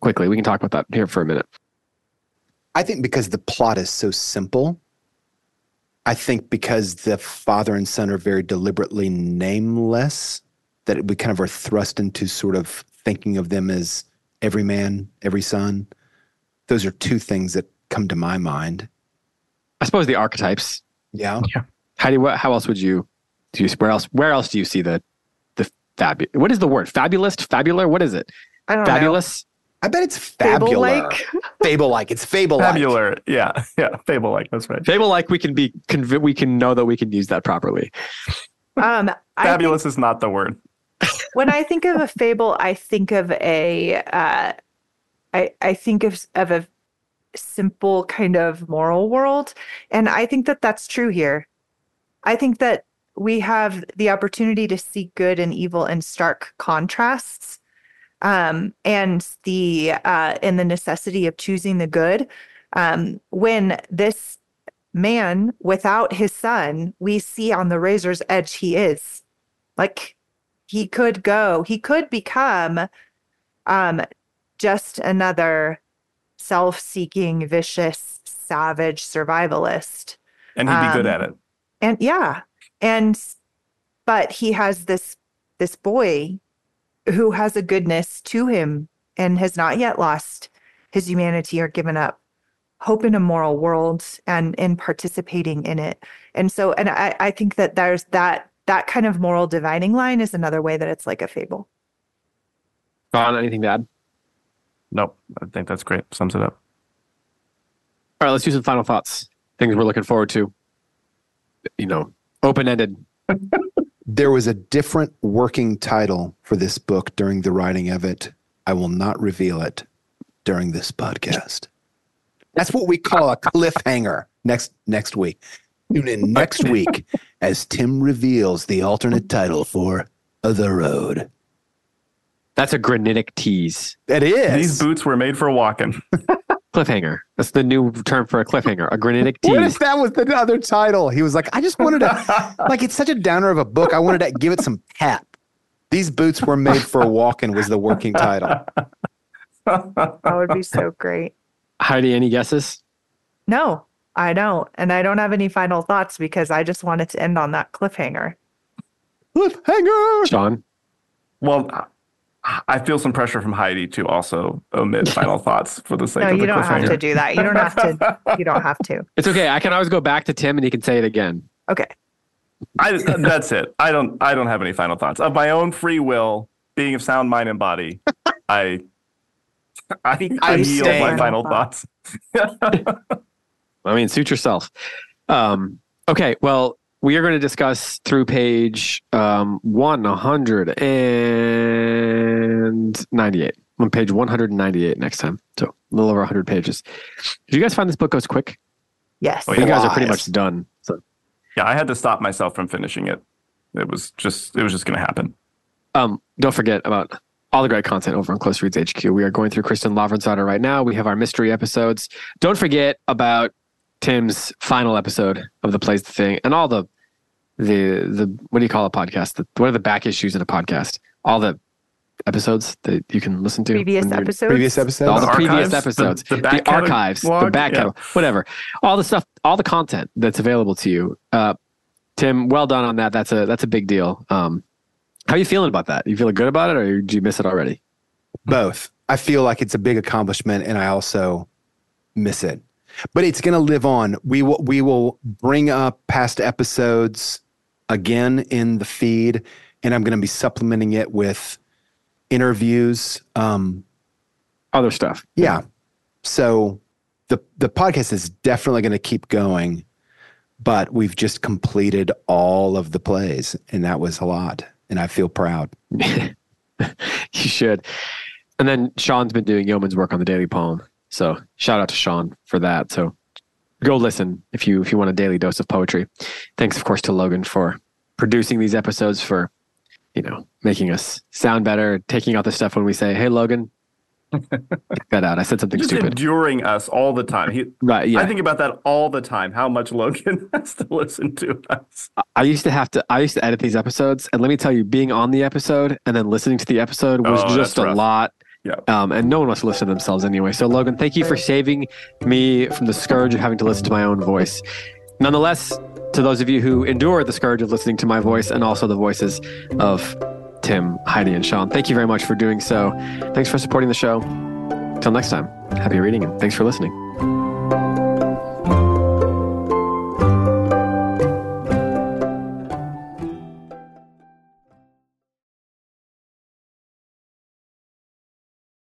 [SPEAKER 1] Quickly, we can talk about that here for a minute.
[SPEAKER 3] I think because the plot is so simple. I think because the father and son are very deliberately nameless, that we kind of are thrust into sort of thinking of them as every man, every son. Those are two things that come to my mind.
[SPEAKER 1] I suppose the archetypes.
[SPEAKER 3] Yeah.
[SPEAKER 1] How do you, what, how else would you do? You, where else? Where else do you see the the fabu? What is the word? Fabulist, Fabular? What is it?
[SPEAKER 2] I don't know.
[SPEAKER 1] Fabulous?
[SPEAKER 3] I bet it's
[SPEAKER 2] Fable
[SPEAKER 3] fabular.
[SPEAKER 2] like.
[SPEAKER 3] Fable like. It's fable like.
[SPEAKER 4] Fabular. Yeah. Yeah. Fable like. That's right.
[SPEAKER 1] Fable like we can be conv- we can know that we can use that properly.
[SPEAKER 2] Um, I think
[SPEAKER 4] Fabulous is not the word.
[SPEAKER 2] when I think of a fable, I think of a, uh, I I think of of a simple kind of moral world, and I think that that's true here. I think that we have the opportunity to see good and evil in stark contrasts, um, and the uh, and the necessity of choosing the good. Um, when this man without his son, we see on the razor's edge he is, like he could go he could become um just another self-seeking vicious savage survivalist
[SPEAKER 4] And he'd be good
[SPEAKER 2] Um,
[SPEAKER 4] at it.
[SPEAKER 2] and yeah and but he has this this boy who has a goodness to him and has not yet lost his humanity or given up hope in a moral world and in participating in it and so and i i think that there's that that kind of moral dividing line is another way that it's like a fable
[SPEAKER 1] Ron, anything to add?
[SPEAKER 4] Nope. I think that's great. Sums it up.
[SPEAKER 1] All right, let's do some final thoughts. Things we're looking forward to. You know, open ended.
[SPEAKER 3] There was a different working title for this book during the writing of it. I will not reveal it during this podcast. That's what we call a cliffhanger. Next next week. Tune in next week as Tim reveals the alternate title for The Road.
[SPEAKER 1] That's a granitic tease.
[SPEAKER 3] That is.
[SPEAKER 4] These boots were made for walking.
[SPEAKER 1] cliffhanger. That's the new term for a cliffhanger. A granitic
[SPEAKER 3] What if that was the other title? He was like, I just wanted to, like, it's such a downer of a book. I wanted to give it some pep. These boots were made for walking was the working title.
[SPEAKER 2] That would be so great.
[SPEAKER 1] Heidi, any guesses?
[SPEAKER 2] No, I don't. And I don't have any final thoughts because I just wanted to end on that cliffhanger.
[SPEAKER 3] Cliffhanger.
[SPEAKER 1] Sean?
[SPEAKER 4] Well, I feel some pressure from Heidi to also omit final thoughts for the sake
[SPEAKER 2] No,
[SPEAKER 4] of the
[SPEAKER 2] you don't have to do that. You don't have to. You don't have to.
[SPEAKER 1] It's okay. I can always go back to Tim and he can say it again.
[SPEAKER 2] Okay.
[SPEAKER 4] I, that's it. I don't. I don't have any final thoughts of my own free will, being of sound mind and body. I, I, I
[SPEAKER 3] I'm
[SPEAKER 4] yield my
[SPEAKER 3] staying.
[SPEAKER 4] final thoughts.
[SPEAKER 1] I mean, suit yourself. Um, okay, well, we are going to discuss through page um, 198. On page 198 next time. So a little over 100 pages. Did you guys find this book goes quick?
[SPEAKER 2] Yes.
[SPEAKER 4] Oh,
[SPEAKER 1] You guys are pretty much done. So
[SPEAKER 4] Yeah, I had to stop myself from finishing it. It was just. It was just going to happen.
[SPEAKER 1] um, don't forget about all the great content over on Close Reads HQ. We are going through Kristin Lavransdatter right now. We have our mystery episodes. Don't forget about Tim's final episode of the Plays the Thing and all the the the what do you call a podcast? The, what are the back issues in a podcast? All the episodes that you can listen to.
[SPEAKER 2] Previous
[SPEAKER 1] when you're-
[SPEAKER 2] episodes.
[SPEAKER 3] Previous
[SPEAKER 1] all
[SPEAKER 3] episodes.
[SPEAKER 1] the
[SPEAKER 4] The
[SPEAKER 1] previous
[SPEAKER 4] archives, the-
[SPEAKER 1] episodes,
[SPEAKER 4] the
[SPEAKER 1] the,
[SPEAKER 4] back catalog-
[SPEAKER 1] archives, the back
[SPEAKER 4] yeah.
[SPEAKER 1] catalog, whatever, all the stuff, all the content that's available to you. Uh, Tim, well done on that. That's a that's a big deal. Um, how are you feeling about that? You feeling good about it, or do you miss it already?
[SPEAKER 3] Both. I feel like it's a big accomplishment and I also miss it. But it's going to live on. We will we will bring up past episodes again in the feed and I'm going to be supplementing it with interviews um
[SPEAKER 1] Other stuff.
[SPEAKER 3] yeah. So the the podcast is definitely going to keep going but we've just completed all of the plays and that was a lot and I feel proud.
[SPEAKER 1] you should. And then Sean's been doing yeoman's work on the daily poem. So shout out to Sean for that. So go listen if you if you want a daily dose of poetry. Thanks of course to Logan for producing these episodes for you know making us sound better, taking out the stuff when we say, "Hey Logan, that out." I said something
[SPEAKER 4] Just
[SPEAKER 1] stupid.
[SPEAKER 4] enduring us all the time. He,
[SPEAKER 1] Right, yeah.
[SPEAKER 4] I think about that all the time. How much Logan has to listen to us.
[SPEAKER 1] I used to have to I used to edit these episodes and let me tell you being on the episode and then listening to the episode was
[SPEAKER 4] Oh,
[SPEAKER 1] just a
[SPEAKER 4] rough.
[SPEAKER 1] lot.
[SPEAKER 4] Yeah.
[SPEAKER 1] Um, and no one wants to listen to themselves anyway. So Logan, thank you for saving me from the scourge of having to listen to my own voice. Nonetheless, to those of you who endure the scourge of listening to my voice and also the voices of Tim, Heidi, and Sean, thank you very much for doing so. Thanks for supporting the show. Till next time, happy reading and thanks for listening.